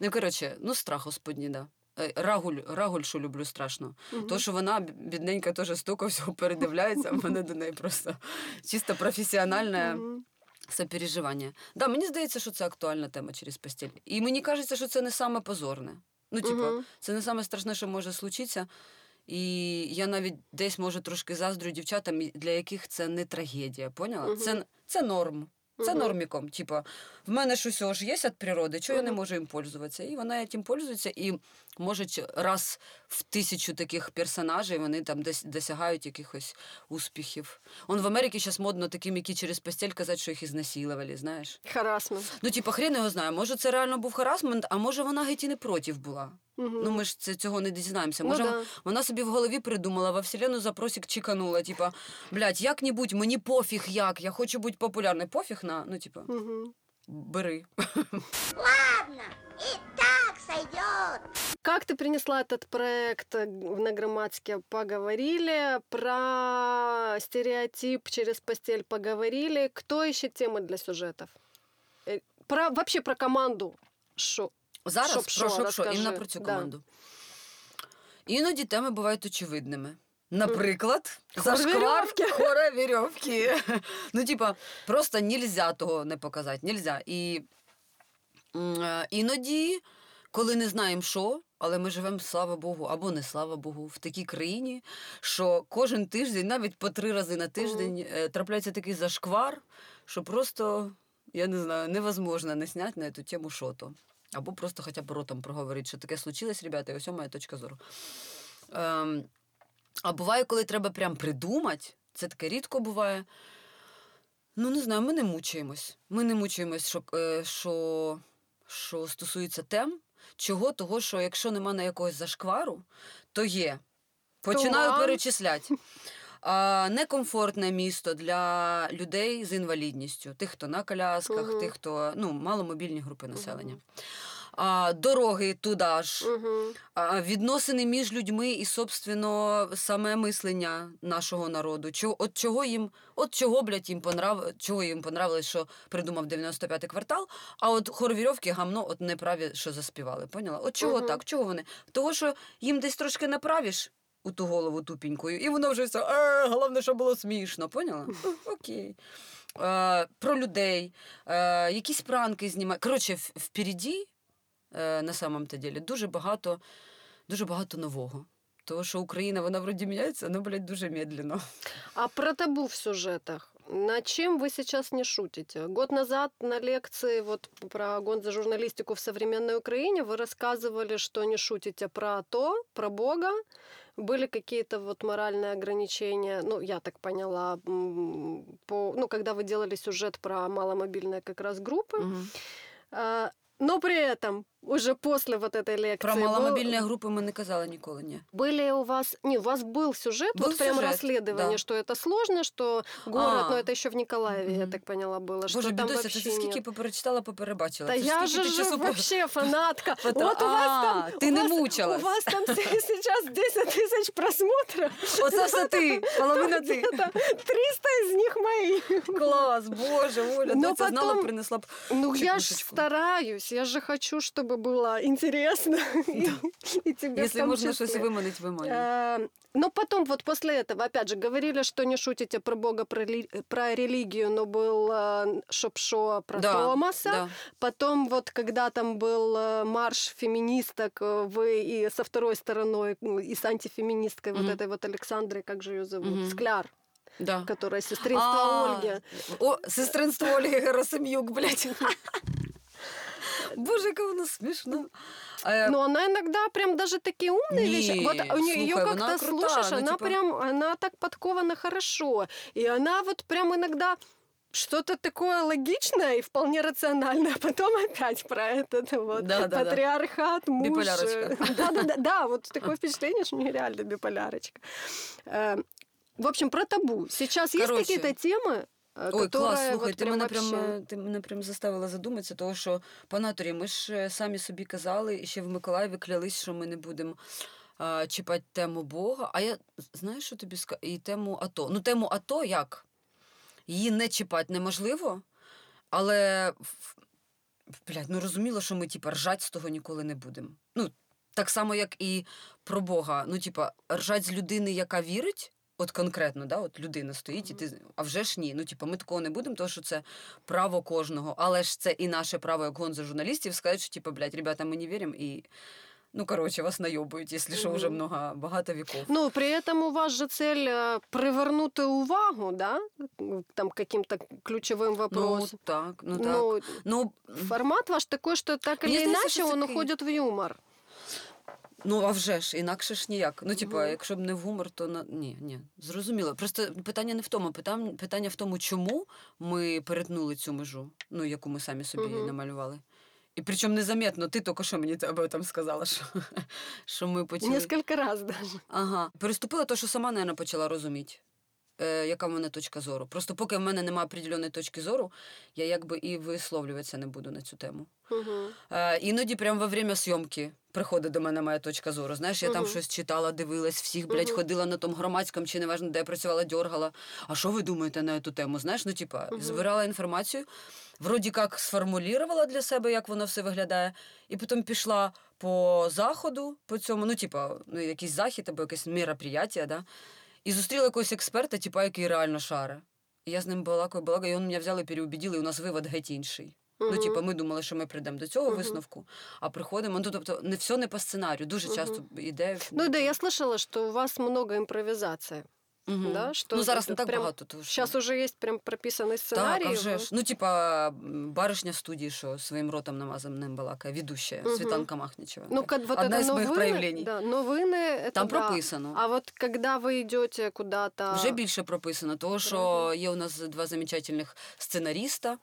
Ну, коротше, ну страх господній, да. Е, Рагуль, рагуль, що люблю страшно. Мгм. То, що вона бідненька теж стука всього передивляється, в мене до неї просто чисто професіональне Мгм. сопереживання. Да, мені здається, що це актуальна тема через постіль. І мені кажеться, що це не саме позорне. Ну, типу, Мгм. це не саме страшне, що може случитися. І я навіть десь може трошки заздрю дівчатам, для яких це не трагедія. Поняла? Це, це норм. Це угу. норміком. Типа, в мене щось ж є від природи, чого я не можу їм пользуватися? І вона цим пользується, і може раз в тисячу таких персонажей вони там дос- досягають якихось успіхів. Он в Америці зараз модно таким, які через постіль казати, що їх ізнасилували, знаєш. Харасмент. Ну, типа, хрен його знає. Може, це реально був харасмент, а може вона геть і не проти була. Мгм. Ну, ми ж це, цього не дізнаємося. Ну Може, да. вона собі в голові придумала, во вселену запросик чеканула. Типа, блядь, як-небудь, мені пофіг як, я хочу бути популярною. Пофіг на, ну, типа, Мгм. бери. Ладно, и так сойдет. Как ты принесла этот проект э, на Громадске? Поговорили. Про стереотип через постель поговорили. Кто ищет темы для сюжетов? Э, Про, вообще про команду. Шо? Зараз Щоб про що, що, що, розкажи. іменно про цю Да. команду. Іноді теми бувають очевидними. Наприклад, Хор зашквар хора вірьовки. Ну, типа, просто нельзя того не показати. Нельзя. І м, е, іноді, коли не знаємо, що, але ми живемо, слава Богу, або не слава Богу, в такій країні, що кожен тиждень, навіть по три рази на тиждень, е, трапляється такий зашквар, що просто, я не знаю, невозможно не зняти на цю тему що-то. Або просто хоча б ротом проговорити, що таке случилось, ребята, і ось моя точка зору. Ем, а буває, коли треба прям придумати, це таке рідко буває. Ну, не знаю, ми не мучаємось. Ми не мучаємось, що, е, що, що стосується тем, чого, того, що якщо нема на якогось зашквару, то є. Починаю Туан. перечисляти. А, некомфортне місто для людей з інвалідністю, тих, хто на колясках, угу. тих, хто ну, маломобільні групи населення. А, дороги туди ж. Угу. А, відносини між людьми і, собственно, саме мислення нашого народу. Чого, от чого їм, от чого, блядь, їм понрав, чого їм понравилось, що придумав 95-й квартал, а от хоровірьовки гамно от неправі, що заспівали. Поняла? От чого Мгм. так? Чого вони? Того, що їм десь трошки направиш у ту голову тупенькою, і воно вже все, е, головне, що було смішно, поняла? Окей. Е, про людей, е, якісь пранки знімають. Коротше, впереді, на самом-то ділі, дуже багато, дуже багато нового. Тому що Україна, вона вроді міняється, але, блядь, дуже медленно. А про табу в сюжетах. На чем вы сейчас не шутите? Год назад на лекции вот про гон за журналистику в современной Украине вы рассказывали, что не шутите про АТО, про Бога. Были какие-то вот моральные ограничения, ну, я так поняла, м, по, ну, когда вы делали сюжет про маломобильные как раз группы. Мгм. А, но при этом уже после вот этой лекции... Про был- маломобільні групи ми не казали ніколи, ні. Были у вас... Не, у вас был сюжет, Был вот прям сюжет, расследование, да. что это сложно, что город, А. но это еще в Николаеве, я Мгм. так поняла, было, Боже, что там бідося, вообще ти скільки нет. поперечитала, поперебачила. Да Це ж я скільки же ти ж часу по- вообще фанатка. Фото- Вот у вас там... А, ты у не вас- мучилась. У вас там сейчас 10 тысяч просмотров. Оце все ти, половина ти. Где-то 300 из них мои. Клас, боже, Оля, Но ну, це знала, потом- принесла б Ну, я ж чекушечку. стараюсь, я же хочу, чтобы было интересно. И- И тебе в Якщо том можна щось числе. виманить, виманить. Э, Но потом вот после этого, опять же, говорили, что не шутите про Бога, про, рели- про религию, но был э, шоп-шоу про Да, Томаса. Да. Потом вот, когда там был э, марш феминисток, э, вы и со второй стороной, ну, и с антифеминисткой вот этой вот Александрой, как же ее зовут. Скляр, Да. которая сестринство А, Ольги. О, сестринство Ольги Герасим'юк, блядь. Боже, яка вона смішна. Е, Но она иногда прям даже такие умные Не, вещи. Вот у нее слушай, как-то она крута, слушаешь, ну, она типа- прям, она так подкована хорошо. И она вот прям иногда что-то такое логичное и вполне рациональное, а потом опять про этот вот Да, да, да. патриархат, муж. Биполярочка. Да, да, да, да, вот такое впечатление, что нереально биполярочка. Э, В общем, про табу. Сейчас есть Короче. какие-то темы, э, Ой, клас, слухай, ти прям мене прям, вообще... е, ти мене прям заставила задуматися, того що по натурі ми ж е, самі собі казали, і ще в Миколаєві клялись, що ми не будемо а, чіпати тему Бога. А я знаєш, що тобі скажу? І тему АТО. Ну, тему АТО як? Її не чіпати неможливо, але блядь, ну розуміло, що ми типа ржать з того ніколи не будемо. Ну, так само, як і про Бога. Ну, типа, ржать з людини, яка вірить. От конкретно, да, от людина стоїть, і ти а вже ж ні. Ну, типу, ми такого не будемо, тому що це право кожного. Але ж це і наше право, як гонза журналістів, сказати, що типу, блядь, ребята, ми не віримо і. Ну, коротше, вас найобують, якщо що, вже Мгм. много, багато віков. Ну, при этом у вас же цель э, привернути увагу, да, там к каким-то ключевым ну, вопросам. так, ну так. Ну, Ну, формат ваш такой, что так Мені или здається, иначе що це он такий- уходит в юмор. Ну, а вже ж, інакше ж ніяк. Ну, типу, Мгм. якщо б не в гумор, то на ні, ні. Зрозуміло. Просто питання не в тому. Питання, в тому, чому ми перетнули цю межу, ну, яку ми самі собі Мгм. намалювали. І причому незаметно, ти тільки що мені об этом сказала, що, що ми почали. Несколько раз даже. Ага. Переступила то, що сама, мабуть, почала розуміти. Е, яка в мене точка зору. Просто поки в мене немає определеної точки зору, я якби і висловлюватися не буду на цю тему. Мгм. Е, іноді прямо во время зйомки приходить до мене моя точка зору. Знаєш, я там щось читала, дивилась, всіх, блядь, Мгм. ходила на тому громадському, чи неважно, де я працювала, дьоргала. А що ви думаєте на цю тему? Знаєш, ну типа, збирала інформацію, вроді як сформулювала для себе, як воно все виглядає, і потім пішла по заходу, по цьому, ну, типа, ну, якийсь захід або якесь мероприятие, да, і зустріла якогось експерта, типа, який реально шара. І я з ним балакаю, балакаю, і він мене взяли, переубедили, і у нас вивод геть інший. Ну, Мгм. типу, ми думали, що ми прийдемо до цього Мгм. висновку, а приходимо. Ну, тобто, не все не по сценарію. Дуже Мгм. часто йде. Ну да, я слышала, що у вас много импровизации. Мгм. Да, що ну, зараз не це так прям багато. Тому що... Сейчас уже есть прям прописанный сценарий. Так, а вже его. ж. Ну, типа, м, баришня в студії, що своїм ротом намазаним балакає, ведущая, Мгм. Світланка Махнічева. Ну, как вот Одна это из моих новины, проявлений. Да, новины это Там да. прописано. А вот когда вы идете куда-то... Вже більше прописано, того що є у нас два замечательних сценаріста.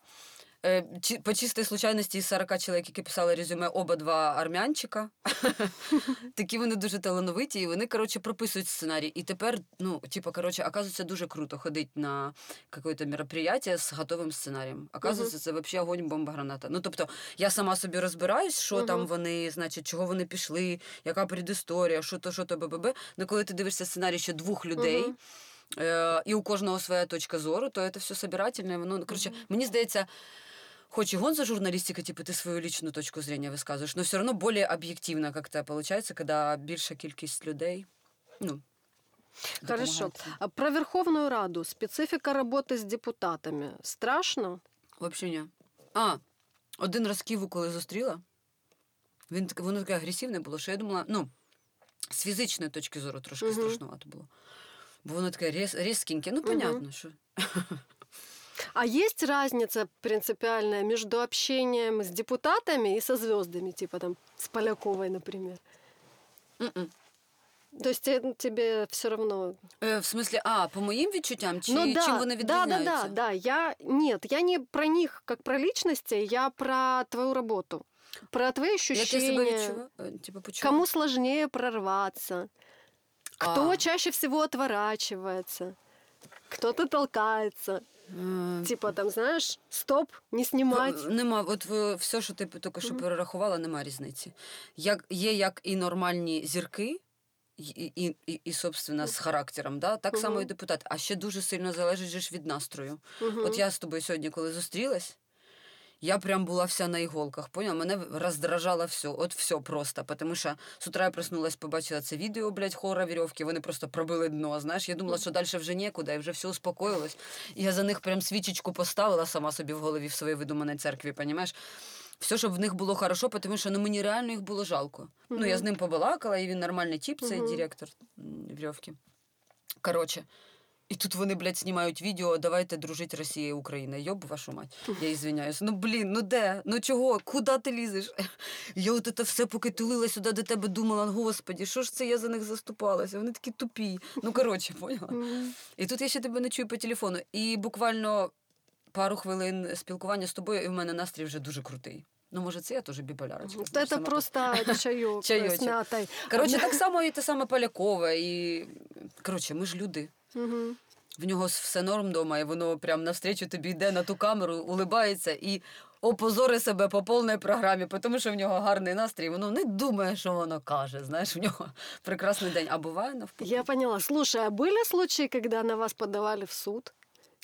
Е, По чистій случайності із 40 чоловік, які писали резюме, оба два армянчика. Такі вони дуже талановиті, і вони, коротше, прописують сценарій. І тепер, ну, типу, коротше, оказується дуже круто ходити на якесь мероприятие з готовим сценарієм. Оказується, це взагалі огонь, бомба, граната. Ну, тобто, я сама собі розбираюсь, що там вони, значить, чого вони пішли, яка предісторія, що то, що то, б-б-б. Ну, коли ти дивишся сценарій ще двох людей, Е, і у кожного своя точка зору, то це все собирательне. Воно, ну, коротше, мені здається, хоч і гонза журналістика, типу, ти свою лічну точку зрення висказуєш, але все одно більш об'єктивно як-то виходить, коли більша кількість людей. Ну, Хорошо. А про Верховную Раду. Специфика работы с депутатами. Страшно? Взагалі ні. А, один раз Ківу, коли зустріла, він, воно таке агресивне було, що я думала, ну, з фізичної точки зору трошки Мгм. страшнувато було. Бо воно таке різ, різкеньке, ну, понятно, що. А есть разница принципиальная между общением с депутатами и со звездами, типа там с Поляковой, например? М-м. То есть те- тебе все равно Е, в смислі, а, по моїм відчуттям, чи ну да, чим вони да, да, відрізняються? да, да. Я нет, я не про них как про личности, я про твою работу, про твои Як я себе ощущения. відчуваю? Е, Типу, почула? Кому сложнее прорваться? Кто А. чаще всего отворачивается? Кто-то толкается. Е, Типа там, знаєш, стоп, не знімати. Нема, от в- все, що ти тільки що перерахувала, нема різниці. Як, є як і нормальні зірки, і, і, і, і собственно, з характером, да? так само і депутат. А ще дуже сильно залежить ж від настрою. От я з тобою сьогодні, коли зустрілась, я прям була вся на іголках, поняла? Мене роздражало все, от все просто. Тому що з утра я проснулась, побачила це відео, блядь, хора вірьовки, вони просто пробили дно, знаєш. Я думала, що далі вже нікуди, і вже все успокоїлось. І я за них прям свічечку поставила сама собі в голові в своїй видуманій церкві, понімаєш? Все, щоб в них було хорошо, тому що ну, мені реально їх було жалко. Ну, я з ним побалакала, і він нормальний тип, цей Мгм. директор Вірьовки. Коротше. І тут вони, блядь, знімають відео, давайте дружити Росія і Україна. Йоб вашу мать. Я ізвиняюсь. Ну блін, ну де? Ну чого? Куди ти лізеш? Я от це все, поки тулила сюди до тебе, думала, господі, що ж це я за них заступалася? Вони такі тупі. Ну коротше, поняла? І тут я ще тебе не чую по телефону. І буквально пару хвилин спілкування з тобою, і в мене настрій вже дуже крутий. Ну, може, це я теж біполярочка. Сама просто мятой. Коротше, так само і те саме Полякова. І... Коротше, ми ж люди. Мгм. В нього все норм вдома, і воно прям навстрічу тобі йде на ту камеру, улибається і опозори себе по повній програмі, тому що в нього гарний настрій, воно не думає, що воно каже. Знаєш, в нього прекрасний день. А буває навпаки. Я поняла. Слушай, а были случаи, когда на вас подавали в суд?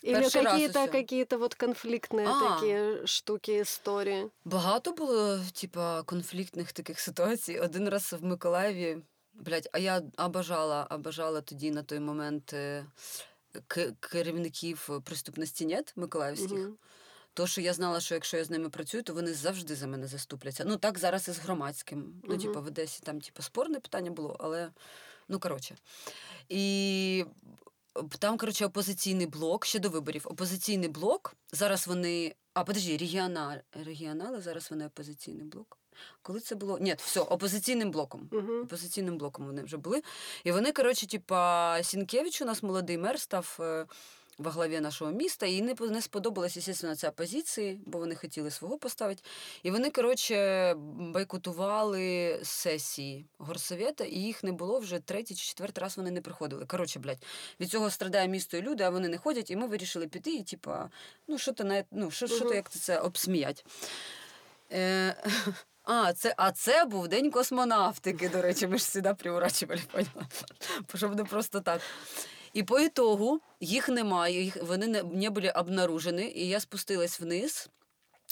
Или Перший раз какие-то усё. какие-то вот конфликтные А. такие штуки, истории? Багато було, типа, конфліктних таких ситуацій. Один раз в Миколаєві, блядь, а я обажала, обажала тоді на той момент е, к- керівників приступності нет миколаївських. Мгм. То, що я знала, що якщо я з ними працюю, то вони завжди за мене заступляться. Ну так зараз і з громадським. Ну, типу, в Одесі там, типу, спорне питання було, але ну коротше. І там, коротше, опозиційний блок ще до виборів. Опозиційний блок. Зараз вони. А, подожди, регіонал, регіонали, зараз вони опозиційний блок. Коли це було? Ні, все, опозиційним блоком. Мгм. Опозиційним блоком вони вже були. І вони, коротше, типа, Сінкевич, у нас молодий мер, став е, во главі нашого міста, і не, не сподобалася, звісно, ця позиції, бо вони хотіли свого поставити. І вони, коротше, бойкотували сесії горсовета, і їх не було вже третій чи четвертий раз вони не приходили. Коротше, блядь, від цього страдає місто і люди, а вони не ходять, і ми вирішили піти і, типа, ну, що то на ну, що, що то як це обсміять. Е, а, це, а це був день космонавтики, до речі, ми ж сюди приурачували, поняла? Щоб не просто так. І по ітогу їх немає, їх, вони не, не були обнаружені, і я спустилась вниз.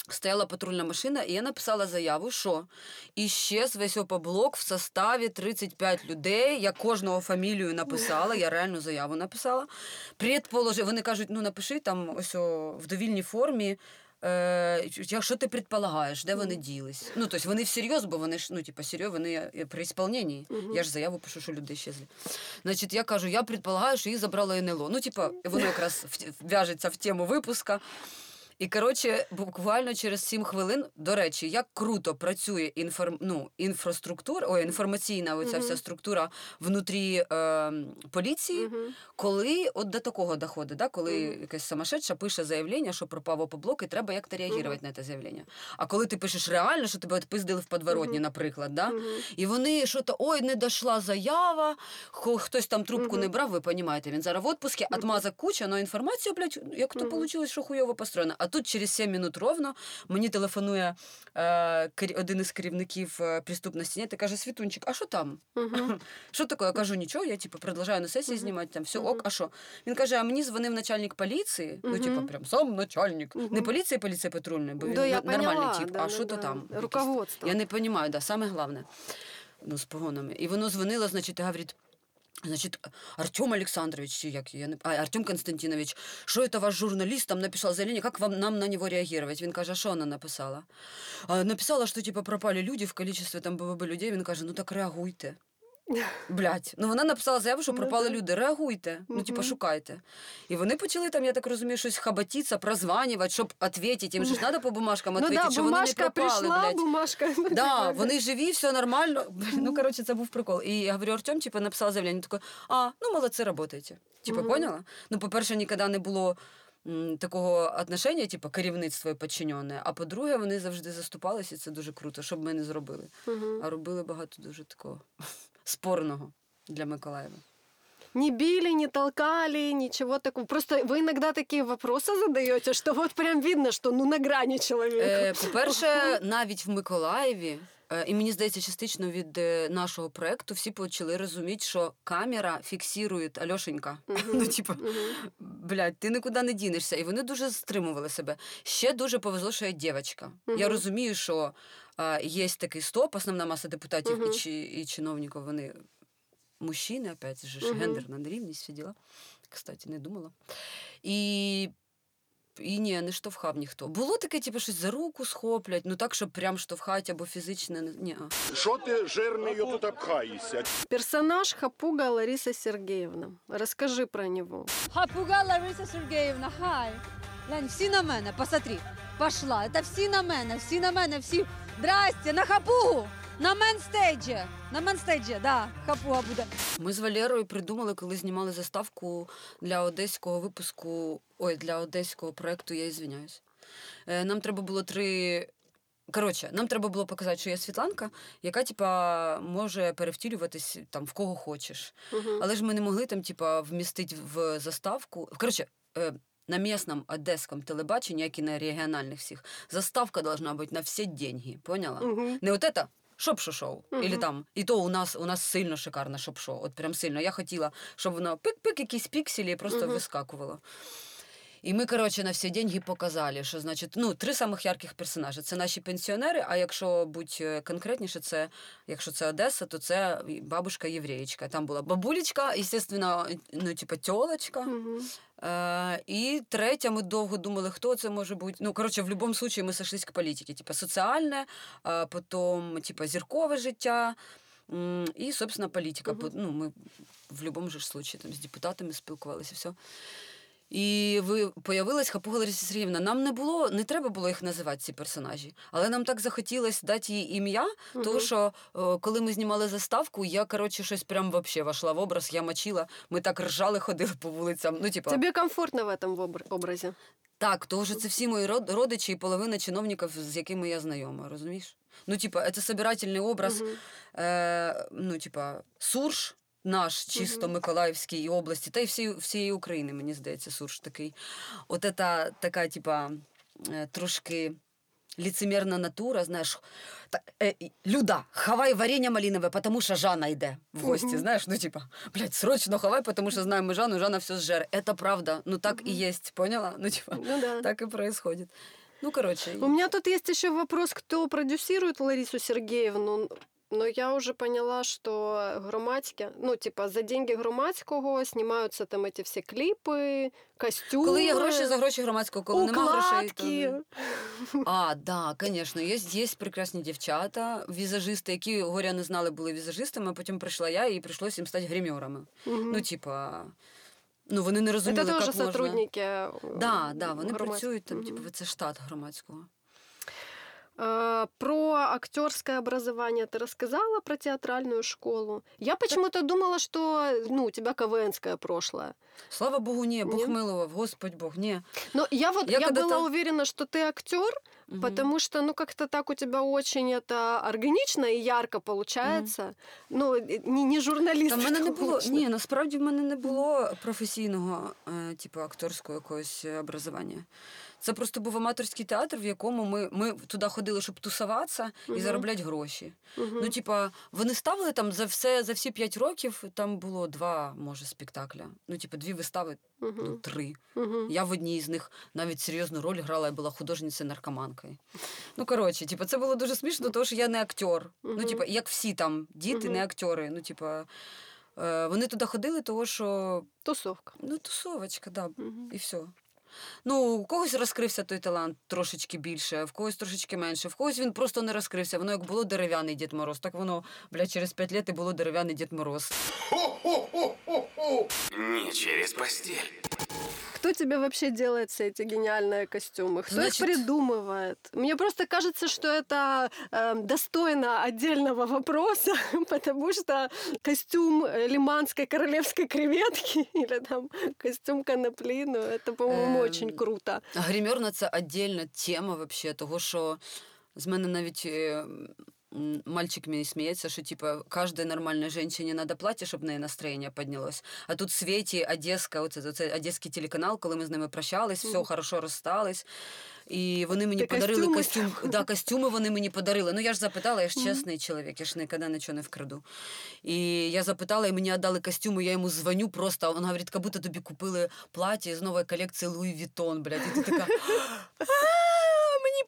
Стояла патрульна машина, і я написала заяву, що іщез весь опоблок в составі 35 людей. Я кожного фамілію написала, я реальну заяву написала. Предположи, вони кажуть, ну напиши там ось о, в довільній формі Е, я- що ти предполагаєш, де вони ділись? Ну, тобто вони всерйоз, бо вони ж, ну, типа, серйоз, вони е, при ісполненні. Угу. Я ж заяву пишу, що люди щезли. Значить, я кажу, я предполагаю, що їх забрало НЛО. Ну, типу, воно якраз в'яжеться в тему випуска. І коротше, буквально через 7 хвилин, до речі, як круто працює інформ... ну, інфраструктура, ой, інформаційна оця Мгм. вся структура внутрі е, поліції, Мгм. коли от до такого доходить, да, коли Мгм. якась самошедша пише заявлення, що пропав опоблок, і треба як-то реагувати на це заявлення. А коли ти пишеш реально, що тебе відпиздили в подворотні, наприклад, да, і вони що то ой, не дошла заява, хо- хтось там трубку не брав, ви розумієте, він зараз в Мгм. отмазок куча, але інформація, блядь, як то вийшло, що хуйово построєно. А тут через 7 минут ровно мені телефонує е, один із керівників е, преступності ні, і каже, Світунчик, а що там? Що таке? Я кажу, нічого, я типу продовжую на сесії знімати, там все ок, а що? Він каже, а мені дзвонив начальник поліції, ну, типу, прям сам начальник. Не Мгм. поліції, поліції патрульної, бо він нормальний тип. да, а да, що то да. там? Руководство. Я не розумію, да, саме головне. Ну, з погонами. І воно дзвонило, значить, говорить. Значит, Артем Александрович, як я не а, Артем Константинович, що это ваш журналіст там написав заявление, как вам нам на него реагировать? Він каже, а що вона написала? А, написала, що типа пропали люди в количестве там БВБ людей. Він каже, ну так реагуйте. Блять, ну вона написала заяву, що Ну пропали люди. Реагуйте, ну типа Мгм. шукайте. І вони почали там, я так розумію, щось хабатіться, прозванювати, щоб відповідати. Їм же ж треба по бумажкам Ну да, що вони не пропали, пришла, блядь. бумажка. ну, Да, вони живі, все нормально. Ну, коротше, це був прикол. І я говорю, Артем, типу, написав заявлення. Такий, а, ну молодці, работаєте. Типу, поняла? Ну, по-перше, ніколи не було такого отношення, типу, керівництво і підчинене. А по-друге, вони завжди заступалися, і це дуже круто, щоб ми не зробили. Мгм. А робили багато дуже такого спорного для Миколаєва. Не били, не толкали, ничего такого. Просто ви иногда такі вопроси задаєте, що от прям видно, що ну на грані чоловіка. Е, по-перше, навіть в Миколаєві, і мені здається, частично від е, нашого проекту всі почали розуміти, що камера фіксує Альошенька. Мгм. Ну, типу, Мгм. блядь, ти нікуди не дінешся. І вони дуже стримували себе. Ще дуже повезло, що я дівчинка. Я розумію, що е, є такий стоп, основна маса депутатів і, чи, і чиновників, вони мужчини, опять же, гендерна нерівність, всі діла. Кстати, не думала. І і ні, не штовхав ніхто. Було таке, типу, щось за руку схоплять, ну так, щоб прям штовхати або фізично. Ні. Що ти жирний тут обхаєшся? Персонаж Хапуга Лариса Сергеевна. Расскажи про него. Хапуга Лариса Сергеївна, хай. Глянь, всі на мене, посмотри. Пошла. Це всі на мене, всі на мене, всі. Здрасте, на хапугу! На мейнстейджі. На мейнстейджі, да, хапуга буде. Ми з Валерою придумали, коли знімали заставку для одеського випуску, ой, для одеського проекту Я ізвиняюсь. Е, Нам треба було три. Коротше, нам треба було показати, що є Світланка, яка, типа, може перевтілюватись там в кого хочеш. Мгм. Але ж ми не могли там, типа, вмістити в заставку. Коротше, е, на местном одесском телебачении, як і на регіональних всіх, заставка должна бути на всі деньги. Поняла? Мгм. Не от это шоп-шо-шоу. Или там, і то у нас, у нас сильно шикарне шоп-шоу. От прям сильно. Я хотіла, щоб воно пик-пик, якісь пікселі і просто вискакувало. І ми, коротше, на всі деньги показали, що значить, ну, три самих ярких персонажі. Це наші пенсіонери, а якщо бути конкретніше, це якщо це Одеса, то це бабушка євреєчка. Там була бабулечка, звісно, ну, типа тьолочка. Мгм. Е, і третя, ми довго думали, хто це може бути. Ну, коротше, в будь-якому випадку ми сошлись к політиці. Типа соціальне, а потім типа, зіркове життя. І, собственно, політика. Угу. Ну, ми в будь-якому ж случаї там, з депутатами спілкувалися, все. І ви появилась Хапуга Лариса Сергіївна. Нам не було, не треба було їх називати, ці персонажі. Але нам так захотілося дати їй ім'я, тому що е, коли ми знімали заставку, я, коротше, щось прям вообще вошла в образ, я мочила, ми так ржали, ходили по вулицям. Ну, типа, Тебе комфортно в этом обр- образе? так, то вже це всі мої родичі і половина чиновників, з якими я знайома, розумієш? Ну, типа, це собирательний образ, Мгм. е, ну, типа, Сурж наш, чисто. Миколаївській області, та й всі, всієї України, мені здається, Сурж такий. От ета, така, типа, е, трошки ліцемірна натура, знаєш, та, е, Люда, хавай варення малинове, тому що Жанна йде в гості, Мгм. знаєш, ну, типа, блядь, срочно хавай, тому що знаємо Жанну, Жанна все зжере. Это правда, ну так і є, поняла? Ну, типа, Ну да. так и происходит. Ну, короче. У меня тут есть еще вопрос, кто продюсирует Ларису Сергеевну. Но я уже поняла, что громадське, ну, типа, за деньги громадського знімаються там эти всі кліпи, костюми. Коли є гроші за гроші громадського, коли нема грошей, то... укладки. А, да, звісно, є, є прекрасні дівчата, візажисти, які горя не знали, були візажистами, а потім прийшла я і прийшлося їм стати гримерами. Мгм. Ну, типа, ну вони не розуміли, Это тоже як можна... сотрудники. э, Да, да, вони громадського. працюють там, Мгм. типу, це штат громадського. А, Про актерское образование ты рассказала, про театральную школу. Я почему-то думала, что ну, у тебя КВНское прошлое. Слава Богу, ні, Бог Ні? милував, Господь Бог, ні. Но я вот Я я, когда-то- была уверена, что ты актер, Мгм. потому что ну как-то так у тебя очень это органично и ярко получается. Ну, э, не, не журналист. Та в мене не було. Ні, насправді в мене не було професійного, е, типу, акторського якогось е, образування. Це просто був аматорський театр, в якому ми, ми туди ходили, щоб тусуватися і заробляти гроші. Мгм. Ну, типа, вони ставили там за все за всі п'ять років. Там було два, може, спектакля. Ну, типу, дві вистави, ну, Мгм. три. Мгм. Я в одній з них навіть серйозну роль грала, я була художницею наркоманкою. Ну, коротше, типу, це було дуже смішно, тому що я не актер. Ну, Мгм. типу, як всі там діти, Мгм. не актори. Ну, типу, е, вони туди ходили, тому що Тусовка. ну, тусовочка, да, Мгм. і все. Ну, у когось розкрився той талант трошечки більше, в когось трошечки менше, в когось він просто не розкрився. Воно як було дерев'яний Дід Мороз, так воно, бля, через п'ять років і було дерев'яний Дід Мороз. Не через постель. Кто тебе вообще делает все эти гениальные костюмы? Кто Значит- их придумывает? Мне просто кажется, что это э, достойно отдельного вопроса, потому что костюм э, лиманской королевской креветки или там костюм конопли, ну это, по-моему, Эм, очень круто. А Гримерна це віддільна тема, вообще, того, що з мене навіть е, м, мальчик мені сміється, що типа кожній нормальній жінці треба плаття, щоб в неї настроєння піднялось. А тут в світі Одеська, оце, оце одеський телеканал, коли ми з ними прощались, все хорошо розстались. І вони мені Ти подарили костюми костюм. Да, костюми вони мені подарили. Ну я ж запитала, я ж чесний чоловік, я ж ніколи нічого не вкраду. І я запитала, і мені віддали костюм, і я йому дзвоню просто. Він говорить, як будто тобі купили плаття з нової колекції Луї Вітон, блядь. І ти така.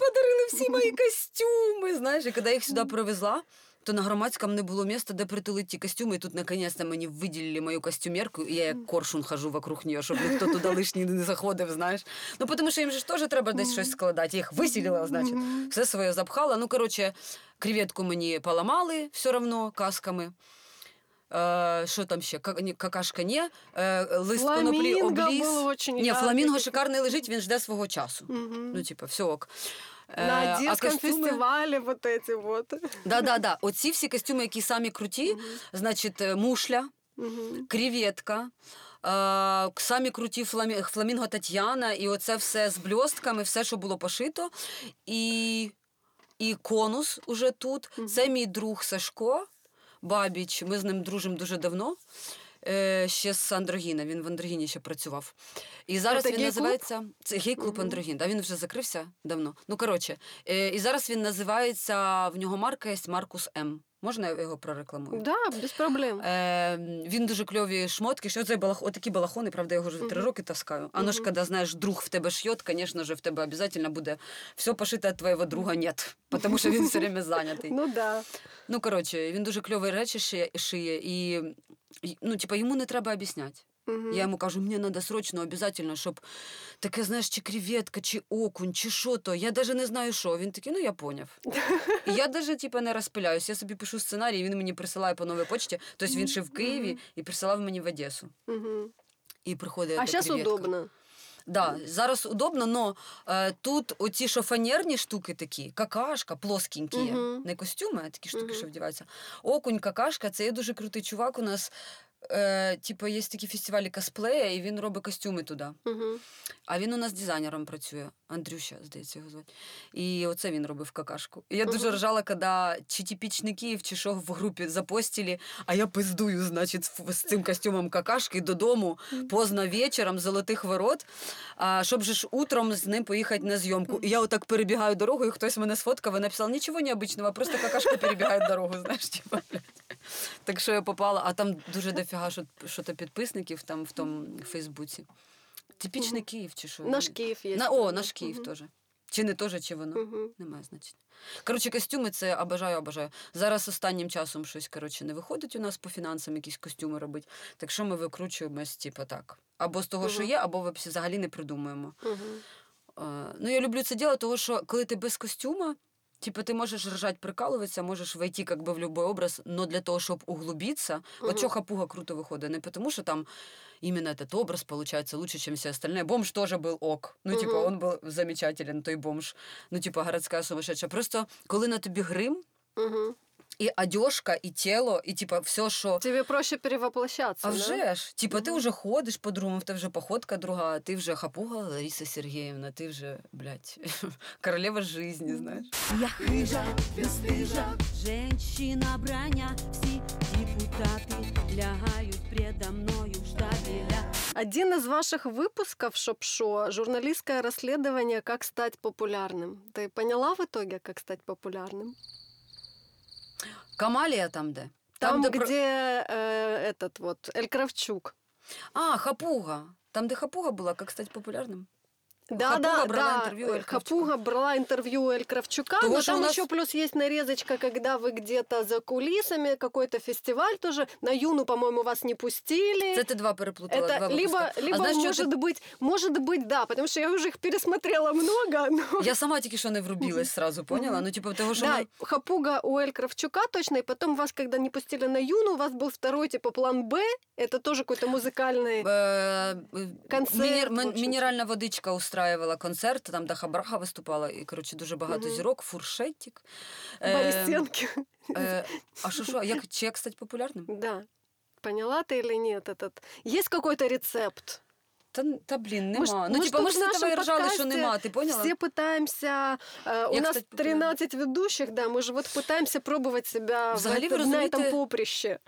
«А, Мені подарили всі мої костюми. Знаєш, і коли я їх сюди привезла. То на громадському не було місця, де притулити ті костюми, і тут наконець-то мені виділили мою костюмерку, і я як коршун хожу вокруг неї, щоб ніхто туди лишній не заходив, знаєш. Ну, тому що їм же ж теж треба десь щось складати. Я їх висілила, значить, все своє запхала. Ну, коротше, креветку мені поламали все одно касками. Е, що там ще? Какашка ні. Е, лист коноплі Фламінго обліз. Ні, фламінго шикарний лежить, він жде свого часу. Ну, типу, все ок. Е, На а Одесском костюми- фестивале вот эти вот. Да, да, да. Оці всі костюми, які самі круті, значить, е, мушля, Мгм. креветка. Е, самі круті фламі... фламінго Тетяна, і оце все з бльостками, все, що було пошито. І, і конус уже тут. Це мій друг Сашко Бабіч. Ми з ним дружимо дуже давно. Е, ще з Андрогіна, він в Андрогіні ще працював. І зараз Це він гей-клуб? називається це гей-клуб Мгм. Андрогін. Да, він вже закрився давно. Ну коротше, е, і зараз він називається в нього марка є Маркус М. Можна я його прорекламую? Да, без проблем. Е, він дуже кльові шмотки. Що це балах... отакі балахони, правда, я його вже три роки таскаю. А ну ж, коли знаєш, друг в тебе шьет, звісно ж, в тебе обов'язково буде все пошите, а твоєго друга нет. Тому що він все время зайнятий. Ну да. Ну, коротше, він дуже кльові речі шиє, шиє і, ну, типа, йому не треба об'ясняти. Угу. Я йому кажу, мені треба срочно, обов'язково, щоб таке, знаєш, чи креветка, чи окунь, чи що то. Я навіть не знаю, що. Він такий, ну я поняв. І я навіть типу, не розпиляюсь. Я собі пишу сценарій, він мені присилає по новій почті. Тобто він ще в Києві і присилав мені в Одесу. Угу. І приходить. А зараз удобно. Да, зараз удобно, але тут оці шофанерні штуки такі, какашка, плоскінькі, угу. не костюми, а такі штуки, угу. що вдіваються. Окунь, какашка, це є дуже крутий чувак. У нас, е, типу, є такі фестивалі косплея, і він робить костюми туди. Мгм. А він у нас дизайнером працює. Андрюша, здається, його звати. І оце він робив какашку. І я дуже ржала, коли чи типічний Київ, чи що в групі запостили, а я пиздую, значить, з- цим костюмом какашки додому поздно вечором, золотих ворот, а, щоб же ж утром з ним поїхати на зйомку. І я отак перебігаю дорогу, і хтось мене сфоткав і написав, нічого необычного, просто какашка перебігає дорогу, знаєш, типу, блядь. Так що я попала, а там дуже дофіга що, що то підписників там в тому Фейсбуці. Типічний Київ чи що? Наш Киев есть. На, о, наш Київ Мгм. теж. Чи не теж, чи воно. Мгм. Немає значення. Коротше, костюми це обожаю, обожаю. Зараз останнім часом щось коротше, не виходить у нас по фінансам якісь костюми робити. Так що ми викручуємось, типу, так. Або з того, що є, або взагалі не придумуємо. Мгм. Е, ну, я люблю це діло, тому що коли ти без костюма, типу, ти можеш ржать, прикалуватися, можеш войти как бы, в любой образ, но для того, щоб углубитися, Мгм. от чого хапуга круто виходить, не тому, що там именно этот образ получается лучше, чем все остальные. Бомж тоже был ок. Ну, типа, Мгм. он был замечателен, той бомж. Ну, типа, городська сумасшедша. Просто коли на тобі грим, Мгм. і одежка, і тіло, і типа все, що. Тебе проще перевоплощаться, А да? вже ж, типа, ти Мгм. вже ходиш по-другому, в тебе вже походка друга, ти вже хапуга Лариса Сергіївна, ти вже, блядь, королева жизни, знаєш. Я хижа, бесстыжа, женщина броня, всі депутати лягають предо мною штабеля. Один из ваших выпусков шоп-шо журналистское расследование «Как стать популярным». Ты поняла в итоге, как стать популярным? Камалія там де? Там, де про- где э, этот вот Эль Кравчук. А, хапуга. Там, де хапуга була, як стати популярним? Да, Хапуга да, брала да. интервью Эль э, Хапуга брала интервью Эль Кравчука, Того, но что там у нас- еще плюс есть нарезочка, когда вы где-то за кулисами, какой-то фестиваль тоже. На Юну, по-моему, вас не пустили. Це ти два переплутала. Это два либо, випуска. либо а знаєш, що может ти- быть, может быть, да, потому что я уже их пересмотрела много. Но... Я сама тільки що не врубилась сразу, поняла? Мгм. Ну, типу, того, що Да, ми... Хапуга у Эль Кравчука точно, и потом вас, когда не пустили на Юну, у вас был второй, типа, план Б, это тоже какой-то музыкальный... Е, Концерт, мінер- в мен- общем-то. Мінеральна водичка устраивала концерт, там Даха Браха виступала, і, коротше, дуже багато Мгм. зірок, фуршетик. Е, Борисенки. е, а що, що, як, чи як стати популярним? Да. Поняла ты или нет этот? Есть какой-то рецепт? Та, та блін, Мы ж- нема. ну, мы ж типа, тут ми ж в з этого і нашем ржали, що подкасте нема, ти поняла? Все пытаемся... э, у Я, нас кстати, популярна. 13 ведущих, да, мы же вот пытаемся пробовать себя в Взагалі, ви это- на этом розумієте, поприще.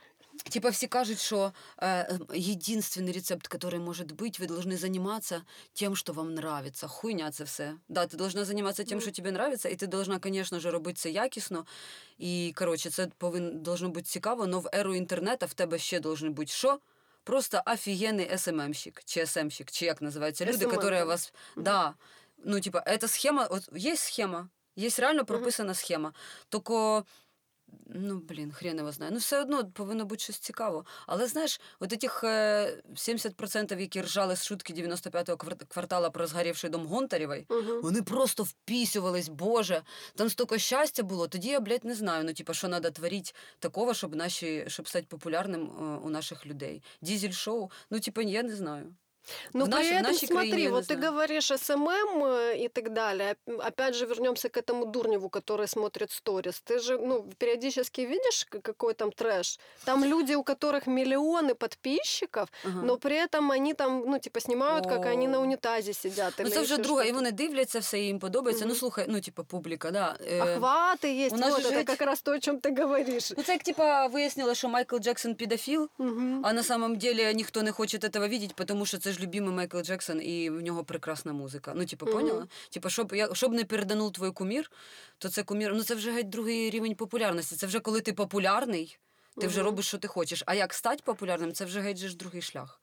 Типа всі кажуть, що е, єдинственний рецепт, який може бути, ви повинні займатися тим, що вам нравится. Хуйня це все. Да, ти должна займатися тим, Ну. що тобі нравится, і ти должна, звісно ж, робити це якісно. І, коротше, це повинно должно бути цікаво, але в еру інтернету в тебе ще должны бути що? Просто офігенний СММщик, чи СМщик, чи як називаються люди, SMM, які да. вас... Да, ну, типа, эта схема, от є схема, є реально прописана схема. Тільки Ну, блін, хрен його знає. Ну, все одно повинно бути щось цікаво. Але знаєш, от этих е, 70%, які ржали з шутки 95-го квартала про згорівший дом Гонтарєвої, Мгм. вони просто впісювались, боже, там стільки щастя було. Тоді я, блядь, не знаю. Ну, типа, що треба творити такого, щоб наші, щоб стати популярним е, у наших людей. Дізель-шоу, ну, типа, я не знаю. Но В при нашей- в этом, нашей смотри, краине, я не вот ты знаю. говоришь СММ э, и так далее. Оп- Опять же, вернемся к этому Дурневу, который смотрит сторис. Ты же, ну, периодически видишь, к- какой там трэш. Там люди, у которых миллионы подписчиков, Ага. но при этом они там, ну, типа, снимают, как они на О. унитазе сидят. Ну, или це вже еще друга, і что-то. вони дивляться все, і їм подобається. Ну, Мгм. слухай, ну, типа, публіка, да. е, Охваты есть, у нас вот же это ведь- как раз то, о чем ты говоришь. Ну, це як типа вияснили, що Майкл Джексон педофіл, Мгм. а на самом деле ніхто не хоче этого видеть, тому що це ж любимий Майкл Джексон, і в нього прекрасна музика. Ну, типу, поняла? Mm-hmm. Типу, щоб, я, щоб не переданув твій кумір, то це кумір. Ну, це вже геть другий рівень популярності. Це вже коли ти популярний, ти вже робиш, що ти хочеш. А як стати популярним, це вже геть же ж другий шлях.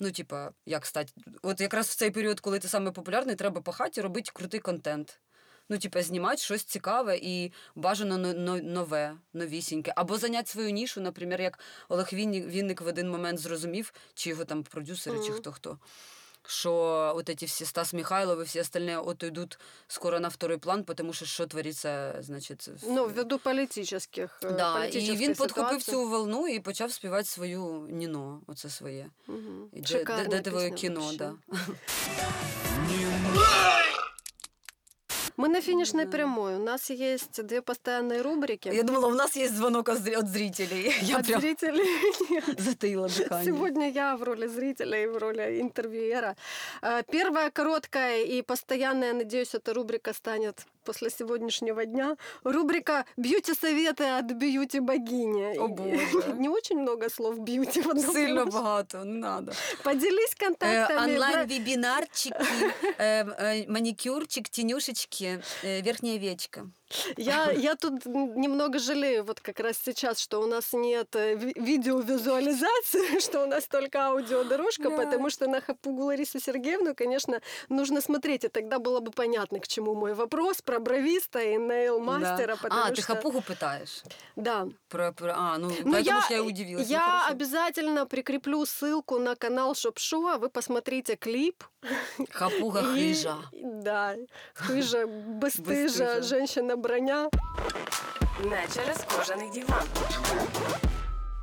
Ну, типа, як стати? От якраз в цей період, коли ти саме популярний, треба по хаті робити крутий контент Ну, типа, знімати щось цікаве і бажано но- но- нове, новісіньке. Або зайняти свою нішу, наприклад, як Олег Вінник, Вінник в один момент зрозумів, чи його там продюсери, чи Мгм. хто хто. Що от эти всі Стас Михайлов і всі остальные от йдуть скоро на второй план, тому що що твориться, значить, в- Ну, ввиду политических э, да, і политической він підхопив ситуации. цю волну і почав співати свою Ніно, оце своє. Мгм. І де, де, Шикарная де твоє песня кіно, вообще. да. Мы на финишной Да. прямой. У нас есть две постоянные рубрики. Я думала, у нас є дзвонок від зрителей. Я От прям зрителей нет. затаила дихання. Сегодня я в роли зрителя и в роли интервьюера. Э, Первая короткая и постоянная, надеюсь, эта рубрика станет после сегодняшнего дня. Рубрика «Бьюти-советы от бьюти-богини». О, Боже. Не очень много слов «бьюти» в одном Сильно предложении. багато, не треба. Поделись Е, контактами. Онлайн-вебінарчики, е, е, манікюрчик, тінюшечки, е, верхня вічка. Я, я тут немного жалею вот как раз сейчас, что у нас нет э, ви- видеовизуализации, что у нас только аудиодорожка, Да. потому что на Хапугу Ларису Сергеевну, конечно, нужно смотреть, и тогда было бы понятно, к чему мой вопрос про бровиста и нейл-мастера, Да. А, что... хапугу питаєш? Да. Про, про, а, ну, Ну, поэтому я, я и удивилась. Ну, я хорошо. обязательно прикреплю ссылку на канал Шоп-Шоу, а вы посмотрите клип. Хапуга И- хижа. Да, хижа, бесстыжа, Бесстыжа. женщина-броня. Не через кожаний диван.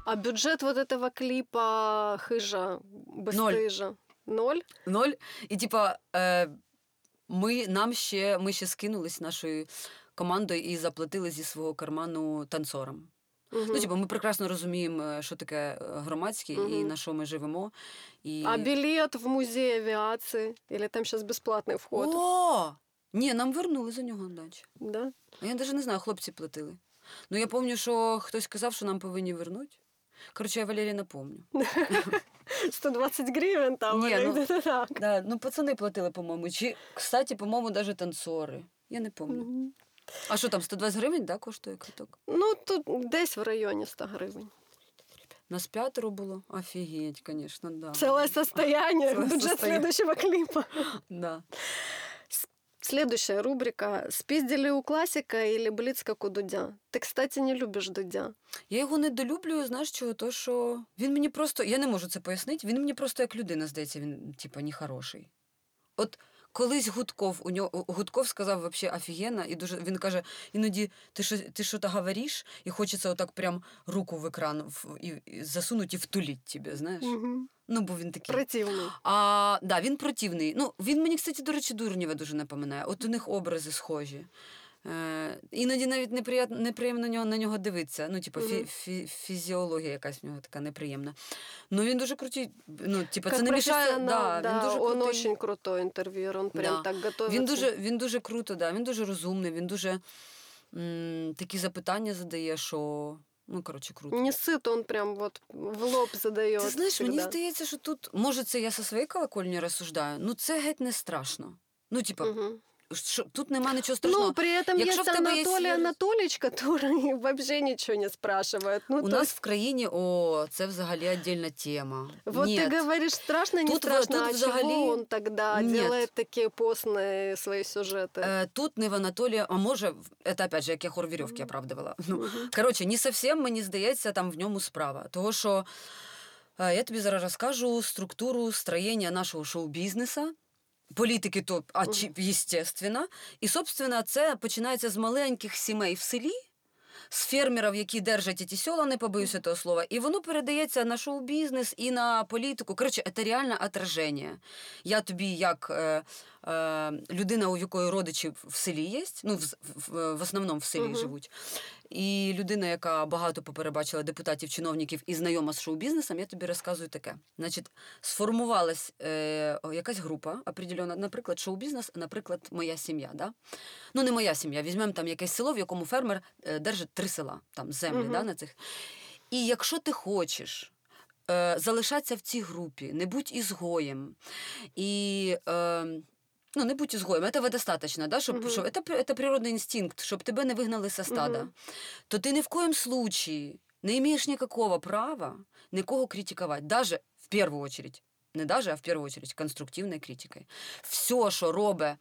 А бюджет вот этого клипа хижа, бесстыжа? Ноль. Ноль. І типа, е, ми, нам ще, ми ще скинулись нашою командою і заплатили зі свого карману танцорам. Мгм. Ну, типу, ми прекрасно розуміємо, е, що таке е, громадське і Мгм. на що ми живемо. І... А билет в музей авиации? Или там сейчас бесплатный вход? О! Ні, нам вернули за нього дачі. Да? А я навіть не знаю, хлопці платили. Ну, я пам'ятаю, що хтось казав, що нам повинні вернути. Коротше, я Валерії напомню. 120 гривен там. Или ну, так. Да, ну, пацани платили, по-моєму. Чи, кстати, по-моєму, навіть танцори. Я не пам'ятаю. Мгм. А що там, 120 гривень, да, коштує квиток? Ну, тут десь в районе 100 гривен. Нас п'ятеро було. Офігеть, звісно, да. Целое состояние, Целое бюджет состояние. следующего клипа. Да. Следующая рубрика. Спиздили у классика или блиц, как у Дудя? Ты, кстати, не любишь Дудя. Я його недолюблюю, знаєш чого? То, що він мені просто, я не можу це пояснити, він мені просто як людина здається, він, типа, не хороший. От колись Гудков, у нього Гудков сказав вообще офігенно, і дуже він каже: іноді ти що ти що-то говориш, і хочеться отак прям руку в екран в, і, і засунути і втуліть тебе, знаєш? Мгм. Ну, бо він такий. Противный. А, да, він противний. Ну, він мені, кстати, до речі, Дурнєва дуже напоминає. От у них образи схожі. Е, іноді навіть неприємно, неприємно на нього, на нього дивитися. Ну, типу, фі, фі, фізіологія якась в нього така неприємна. Ну, він дуже крутий. Ну, типу, це не мішає. профессионал, Да, він дуже он крутий. очень крутой интервьюер, он прям Да. так готовится. Він дуже, він дуже круто, да, він дуже розумний, він дуже м, такі запитання задає, що. Ну, коротше, круто. Не сито, он прям вот в лоб задає. Ти знаєш, мені здається, що тут, може, це я со своєї колокольні розсуждаю, ну це геть не страшно. Ну, типа, Мгм. що, тут нема нічого страшного. Ну, при этом Якщо есть в тебе є Анатолий свіжість- Анатольевич, который вообще ничего не спрашивает. Ну, У то нас есть, в країні, о, це взагалі віддільна тема. вот Ні. ты говоришь, страшно, не Тут во- страшно, тут а взагалі- чего он тогда Нет. делает такие постные свои сюжеты? Е, тут не в Анатолія, а може, в- це опять же, як я хор вірьовки оправдувала. Ну, коротше, не зовсім, мені здається, там в ньому справа. Того, що е, я тобі зараз розкажу структуру строєння нашого шоу-бізнесу. Політики, то, а, чи, естественно. І, собственно, це починається з маленьких сімей в селі, з фермерів, які держать ті села, не побоюся того слова, і воно передається на шоу-бізнес і на політику. Коротше, це реальне отраження. Я тобі, як е, людина, у якої родичі в селі є, ну, в, в, в основному в селі Мгм. живуть, і людина, яка багато поперебачила депутатів, чиновників і знайома з шоу-бізнесом, я тобі розказую таке. Значить, сформувалась е, якась група определена, наприклад, шоу-бізнес, наприклад, моя сім'я. Да? Ну, не моя сім'я. Візьмемо там якесь село, в якому фермер е, держить три села, там землі Мгм. да, на цих. І якщо ти хочеш е, залишатися в цій групі, не будь ізгоєм, і. Е, Ну, не будь изгоем, этого достаточно, да, щоб, Мгм. щоб это, при- это природный инстинкт, щоб тебе не вигнали со стада, Мгм. то ти ни в коем случае не имеешь никакого права никого критиковать, даже в первую очередь, не даже, а в первую очередь конструктивной критикой. Все, що робить т-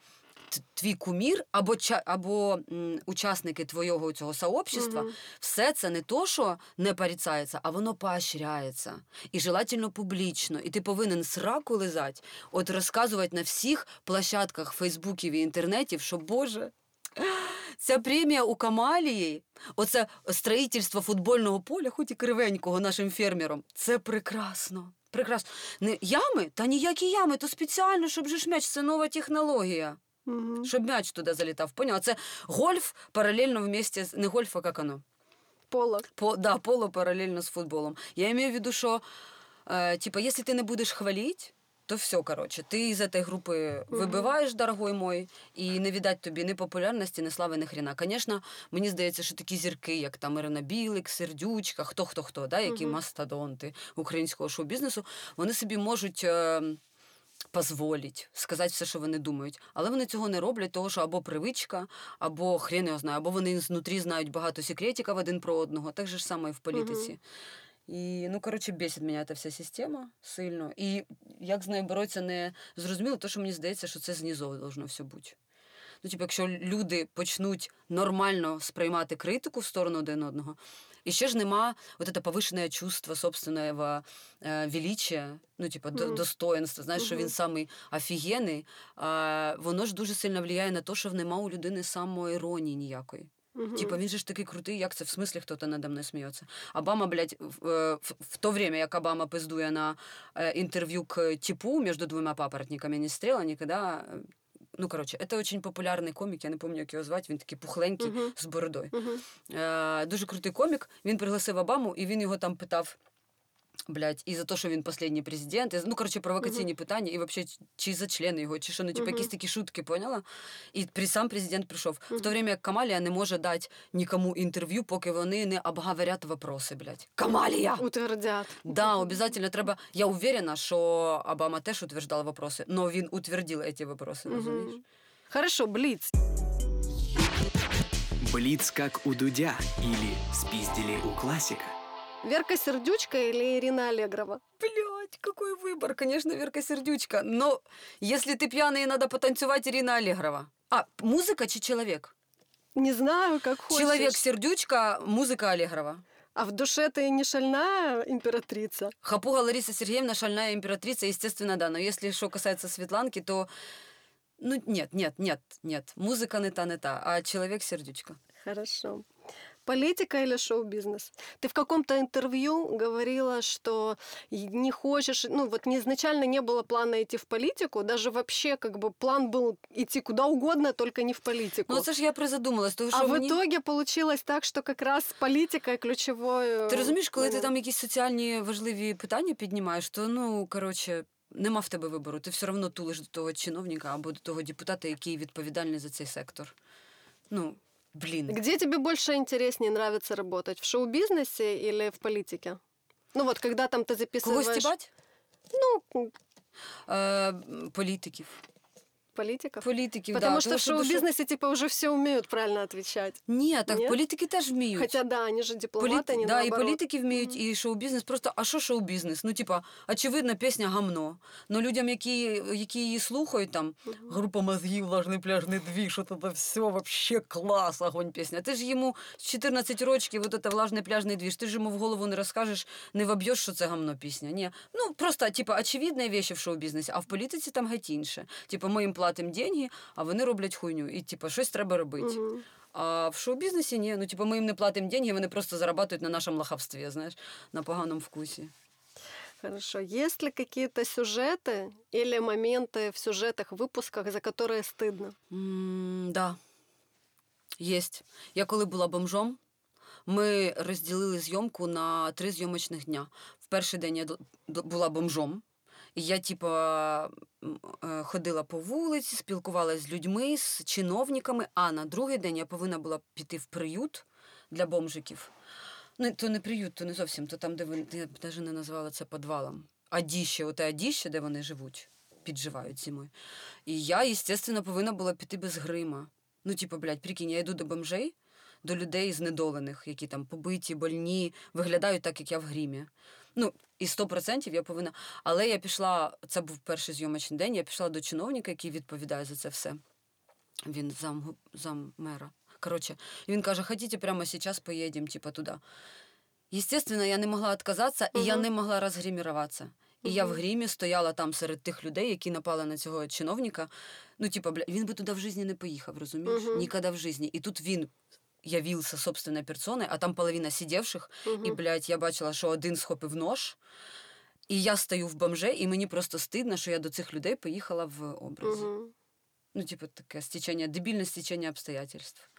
твій кумір або, або м, учасники твого цього сообщества, Мгм. все це не то, що не порицається, а воно поощряється. І желательно публічно. І ти повинен сраку лизати, от розказувати на всіх площадках Фейсбуків і інтернетів, що Боже. Ця премія у Камалії, оце строїтельство футбольного поля, хоч і кривенького нашим фермерам, це прекрасно. Прекрасно. Не ями? Та ніякі ями, то спеціально, щоб же ж м'яч, це нова технологія. Мгм. Щоб м'яч туди залітав. Поняла? Це гольф паралельно вместе з не гольф, а як оно? Поло. По, да, поло паралельно з футболом. Я имею в виду, що е, типа, якщо ти не будеш хвалити, то все, коротше, ти з цієї групи вибиваєш, дорогой мой, і не віддать тобі ні популярності, ні слави, ні хрена. Звісно, мені здається, що такі зірки, як там Ірина Білик, Сердючка, хто хто хто, да, які Мгм. мастодонти українського шоу-бізнесу, вони собі можуть. Е, позволить, сказати все, що вони думають. Але вони цього не роблять, того що або привичка, або хрен його знає, або вони знутрі знають багато секретиків один про одного. Так же ж саме і в політиці. І, ну, коротше, бесить мене ця вся система сильно. І як з нею боротися не зрозуміло, то що мені здається, що це знизу должно все бути. Ну, типу, якщо люди почнуть нормально сприймати критику в сторону один одного, і ще ж нема от це повишене чувство собственного е, величия, ну, типу, до, Мгм. достоинства, знаєш, що він самий офігенний, а, воно ж дуже сильно впливає на те, що нема у людини самоіронії ніякої. Мгм. Типа, він же ж такий крутий, як це в смислі хто-то надо мною сміється. Обама, блядь, в, е, в, в то время, як Обама пиздує на е, інтерв'ю к типу між двома папоротниками, не стріла ніколи. Ну, коротше, це дуже популярний комік, я не пам'ятаю, як його звати, він такий пухленький Мгм. з бородою. Мгм. Е, дуже крутий комік. Він пригласив Обаму, і він його там питав. Блять, і за те, що він останній президент, і, ну коротше, провокаційні питання, і взагалі, чи за члени його, чи що, ну, типу, Мгм. якісь такі шутки, поняла? І при сам президент прийшов. В то время як Камалія не може дати нікому інтерв'ю, поки вони не обговорять вопроси, блядь. Камалія! Утвердят. Да, обязательно треба. Я уверена, що Обама теж утверждав вопроси, но він утвердив ці вопроси, розумієш? Хорошо, Блиц. Блиц как у Дудя или спиздили у классика. Верка Сердючка или Ирина Аллегрова? Блять, какой выбор, конечно, Верка Сердючка. Но если ты пьяный надо потанцевать, Ирина Аллегрова. А, музыка чи человек? Не знаю, как хочешь. Человек Сердючка, музыка Аллегрова. А в душе ты не шальная императрица? Хапуга Лариса Сергеевна, шальная императрица, естественно, да. Но если что касается Светланки, то... Ну, нет, нет, нет, нет. Музыка не та, не та, а человек Сердючка. Хорошо. Политика или шоу-бизнес? Ты в каком-то интервью говорила, что и не хочешь, ну вот не, изначально не было плана идти в политику, даже вообще как бы план был идти куда угодно, только не в политику. Ну, це ж я призадумалась, тому що а в мені... итоге получилось так, что как раз политика ключевой. Ти розумієш, коли ти момент. там якісь соціальні важливі питання піднімаєш, то ну коротше. Нема в тебе вибору, ти все одно тулиш до того чиновника або до того депутата, який відповідальний за цей сектор. Ну, блін. Где тебе больше интереснее нравится работать? В шоу-бизнесе или в политике? Ну вот, когда там ты записываешь... Когось стібать? Ну, Е, політиків. политиков. Потому да, что тому в шоу-бизнесе типа уже все умеют правильно отвечать. Ні, так Ні? політики теж вміють. Хотя да, они же дипломаты, Політи... они да, і наоборот. політики вміють, Мгм. і шоу-бізнес. Просто, а що шоу-бізнес? Ну, типа, очевидно, пісня гамно. Ну, людям, які, які її слухають, там, Мгм. група мозгів, влажний пляжний двіж, що це все вообще клас, огонь пісня. Ти ж йому з 14 років, вот это влажний пляжний двіж, ти ж йому в голову не розкажеш, не воб'єш, що це гамно пісня. Ні. Ну, просто, типа, очевидні вещи в шоу-бізнесі, а в політиці там геть інше. Типа, ми їм платимо деньги, а вони роблять хуйню. І, типа, щось треба робити. Мгм. А в шоу-бізнесі ні. Ну, типу, ми їм не платимо деньги, вони просто зарабатують на нашому лахавстві, знаєш, на поганому вкусі. Хорошо. Есть ли какие-то сюжеты или моменты в сюжетах, выпусках, за которые стыдно? м да. Єсть. Я коли була бомжом, ми розділили зйомку на три зйомочних дня. В перший день я д- д- була бомжом. Я, типа, е, ходила по вулиці, спілкувалася з людьми, з чиновниками, а на другий день я повинна була піти в приют для бомжиків. Ну, то не приют, то не зовсім, то там, де вони, я навіть не назвала це підвалом. Адіще, оте адіще, де вони живуть, підживають зимою. І я, звісно, повинна була піти без грима. Ну, типу, блядь, прикинь, я йду до бомжей, до людей знедолених, які там побиті, больні, виглядають так, як я в грімі. Ну, і 100% я повинна. Але я пішла, це був перший зйомочний день, я пішла до чиновника, який відповідає за це все. Він зам, зам мера. Коротше, він каже: хотите, прямо зараз поїдемо, типа, туди. Естественно, я не могла відказатися, і я не могла розгриміруватися. І я в грімі стояла там серед тих людей, які напали на цього чиновника. Ну, типа, бля, він би туди в житті не поїхав, розумієш? Мгм. Ніколи в житті. І тут він явився собственною персоною, а там половина сидівших, і, Мгм. блядь, я бачила, що один схопив нож, і я стою в бомже, і мені просто стидно, що я до цих людей поїхала в образі. Мгм. Ну, типу, таке стечення, дебільне стечення обстоятельств.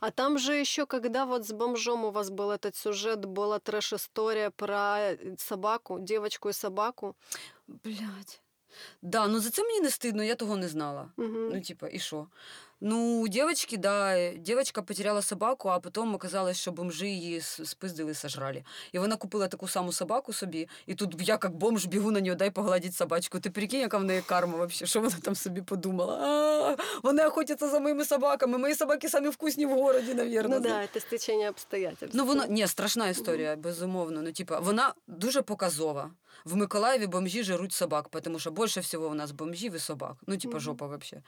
А там же еще, когда вот с бомжом у вас был этот сюжет, была трэш-история про э, собаку, девочку и собаку. Блядь. Да, ну за це мені не стидно, я того не знала. Мгм. Ну, типа, і що? Ну, у девочки, да, э, девочка потеряла собаку, а потім оказалось, що бомжи її спиздили, сожрали. І вона купила таку саму собаку собі, і тут я, як бомж, бігу на нього, дай погладити собачку. Ти прикинь, яка в неї карма вообще, що вона там собі подумала? А, вони охотяться за моїми собаками, мої собаки самі вкусні в городі, навірно. Ну да, это стечение обстоятельств. Ну, воно ні, страшна історія, безумовно. Ну, типа, вона дуже показова. В Миколаєві бомжі жируть собак, тому що більше всього у нас бомжів і собак. Ну, типа, жопа вообще.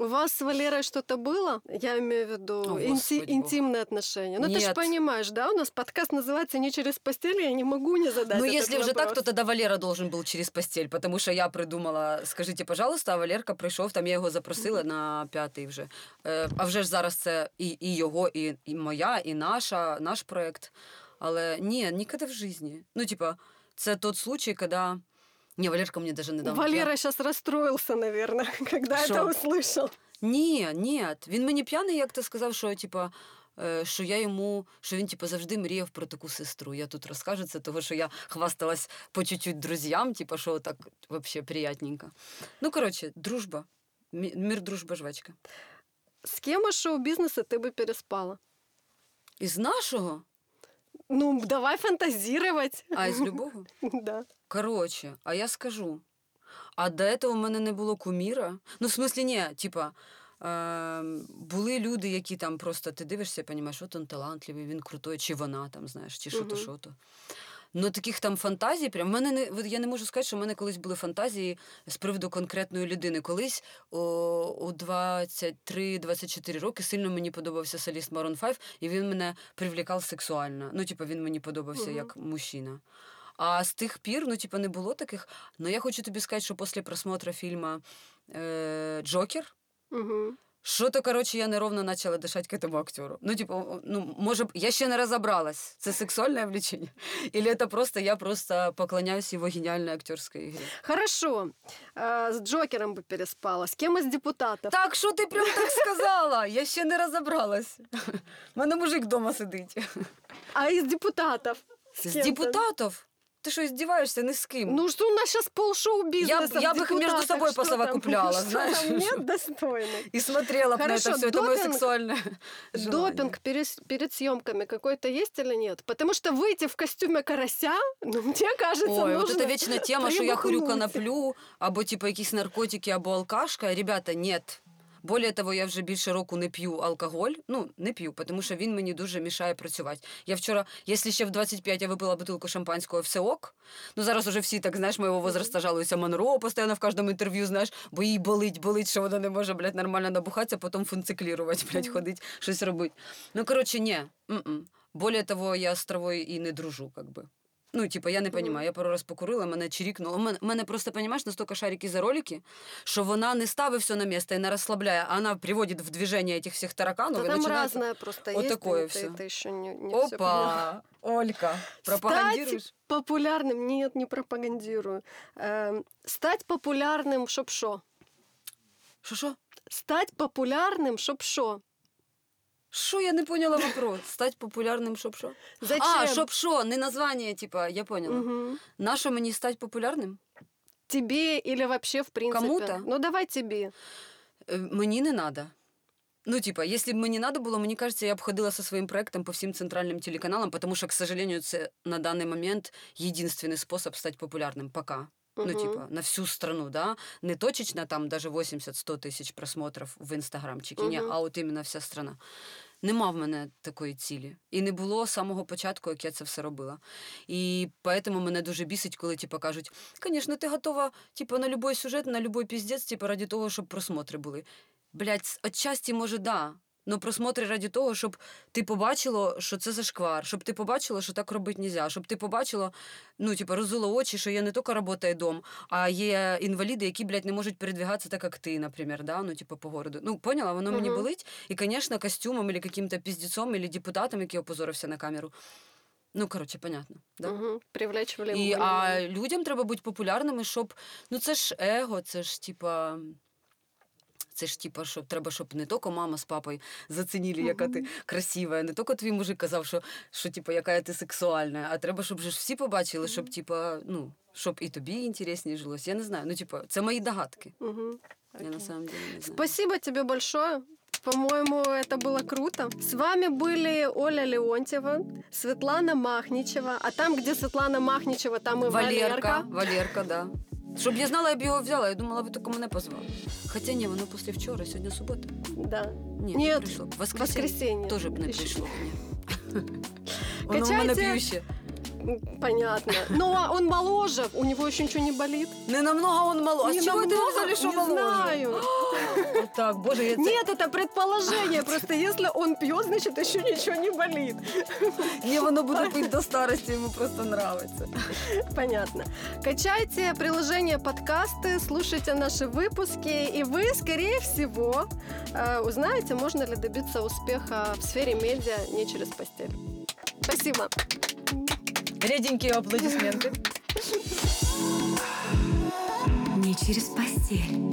У вас с Валерой что-то было? Я имею в виду О, инти- Господи бог. интимные отношения. Ну, ты же Нет. понимаешь, да? У нас подкаст называется «Не через постель», я не могу не задать Ну, этот если уже так, вопрос. то тогда Валера должен был через постель, потому что я придумала, скажите, пожалуйста, а Валерка прийшов, там я його запросила на п'ятий вже. Е, а вже ж зараз це і, і його, і, і моя, і наша, наш проект. Але ні, ніколи в житті. Ну, типа, це тот случай, коли... Не, Валерка мне даже не дав. Валера сейчас расстроился, наверное, когда Шо? это услышал. Ні, ні. Він мені п'яний, як ти сказав, що типа. е, Що я йому, що він типу, завжди мріяв про таку сестру. Я тут розкажу це, того що я хвасталась по чуть-чуть друзям, типу, що так взагалі приятненько. Ну, коротше, дружба. Мі- Мір, дружба, жвачка. С кем из шоу-бизнеса ты бы переспала? Із нашого, Ну, давай фантазировать. а із любого. Да. Коротше, а я скажу. А до этого в мене не було куміра. Ну, в смислі, ні, типа. Е, були люди, які там просто ти дивишся, і розумієш, от він талантливий, він крутой, чи вона там, знаєш, чи що-то, що-то. Ну, таких там фантазій, прям в мене не я не можу сказати, що в мене колись були фантазії з приводу конкретної людини. Колись о, у 23-24 роки сильно мені подобався соліст Maroon 5, і він мене привлікав сексуально. Ну, типу, він мені подобався Мгм. як мужчина. А з тих пір, ну, типу, не було таких. Ну, я хочу тобі сказати, що після просмотру фільму е, Джокер. Мгм. Що-то, коротше, я неровно почала дишати к этому актеру. Ну, типу, ну, може, я ще не розібралась, це сексуальне влечення? Или це просто я просто поклоняюсь його геніальній актерській ігрі? Хорошо. С Джокером бы переспала. С кем из депутатов? Так, що ти прям так сказала? Я ще не розібралась. У мене мужик вдома сидить. А из депутатов? С З депутатів? Ти що, здіваєшся ні з ким? Ну что у нас сейчас полшоу-бизнеса Я- я в бы их между депутатах, собой что посовокупляла, там? Что знаешь? там нет достойных? І смотрела б на Хорошо, це все, це моє допінг- сексуальне желание. Допинг перес- перед съемками какой-то есть или нет? Потому что выйти в костюме карася, ну, мне кажется, Ой, нужно от це вічна тема, що я курю прибухнуть. коноплю, або типу якісь наркотики, або алкашка. Ребята, нет. Более того, я вже більше року не п'ю алкоголь. Ну, не п'ю, тому що він мені дуже мішає працювати. Я вчора, якщо ще в 25 я випила бутилку шампанського, все ок. Ну зараз уже всі так, знаєш, моєго возраста жалуються Монро постійно в кожному інтерв'ю, знаєш, бо їй болить, болить, що вона не може, блядь, нормально набухатися, потім функціклірувати, блядь, ходить, щось робити. Ну, коротше, ні. Более того, я з травою і не дружу, как би. Ну, типа, я не Мгм. розумію. Я пару раз покурила, мене чирікнуло. У мене, у мене просто, розумієш, настільки шарики за ролики, що вона не ставить все на місце і не розслабляє, а вона приводить в движение этих всіх тараканов. Да і там починається... разное просто вот есть. такое и всё. ты, ты еще не, не всё поняла. Опа! Олька, пропагандируешь? Стать популярным, нет, не пропагандирую. Эм, стать популярным, чтоб шо? Що-що? Стать популярным, чтоб шо? Що я не поняла вопрос? Стать популярним, щоб що? Зачем? А, щоб що? Не названня, типа, я поняла. Мгм. Нащо мені стати популярним? Тебе или вообще в принципе? Кому-то? Ну давай тебе. Е, Мені не надо. Ну, типа, если бы мне надо было, мне кажется, я бы ходила со своим проектом по всем центральным телеканалам, потому что, к сожалению, это на данный момент единственный способ стать популярным пока. Ну, Мгм. типа, на всю страну, да? Не точечно там даже 80-100 тисяч просмотрів в інстаграмчикі, ні, Мгм. а от іменно вся страна. Нема в мене такої цілі. І не було з самого початку, як я це все робила. І поэтому мене дуже бісить, коли типу, кажуть, звісно, ти готова типу, на любой сюжет, на будь-який піздець, типу, ради того, щоб просмотри були. Блять, отчасті, може, да. Ну, просмотри раді того, щоб ти побачило, що це зашквар, щоб ти побачила, що так робити нельзя, щоб ти побачила, ну, типу, розуло очі, що є не тільки робота і дом, а є інваліди, які, блядь, не можуть передвигатися так, як ти, наприклад, да? ну, типу, по городу. Ну, поняла, воно мені Мгм. болить. І, звісно, костюмом, або каким-то піздецом, або депутатом, який опозорився на камеру. Ну, коротше, понятно. Да? Мгм. Привлечь І, а людям треба бути популярними, щоб. Ну, це ж его, це ж типа. Це ж типа, щоб треба, щоб не тільки мама з папою зацінили, яка ти красива, не тільки твій мужик казав, що, що типа, яка ти сексуальна, а треба, щоб же ж всі побачили, щоб типа, ну, щоб і тобі інтересніше жилось. Я не знаю. Ну, типа, це мої догадки. Мгм. Я на Окей. самом деле не знаю. Спасибо тебе большое. По-моему, это было круто. С вами были Оля Леонтьева, Светлана Махничева. А там, где Светлана Махничева, там и Валерка, Валерка. Валерка, да. Щоб я знала, я б його взяла. Я думала, ви тільки мене позвали. Хоча ні, воно після вчора, сьогодні субота. Да. Ні, не прийшло. б. Воскресенье. Воскресенье. Теж б не прийшло. Ні. Воно в мене Качайте. б'юще. Понятно. Но он моложе, у него еще ничего не болит. Не намного он мало. А Не з чого ти намного, взяли, що не моложе? знаю. Так, боже, я це... Нет, это предположение. Просто если он пьет, значит еще ничего не болит. Ні, воно буде пити до старості, йому просто нравиться. Понятно. Качайте приложение подкасты, слушайте наши выпуски, и вы, скорее всего, э, узнаете, можно ли добиться успеха в сфере медиа не через постель. Спасибо. Ряденькі аплодисменты. Не через постель.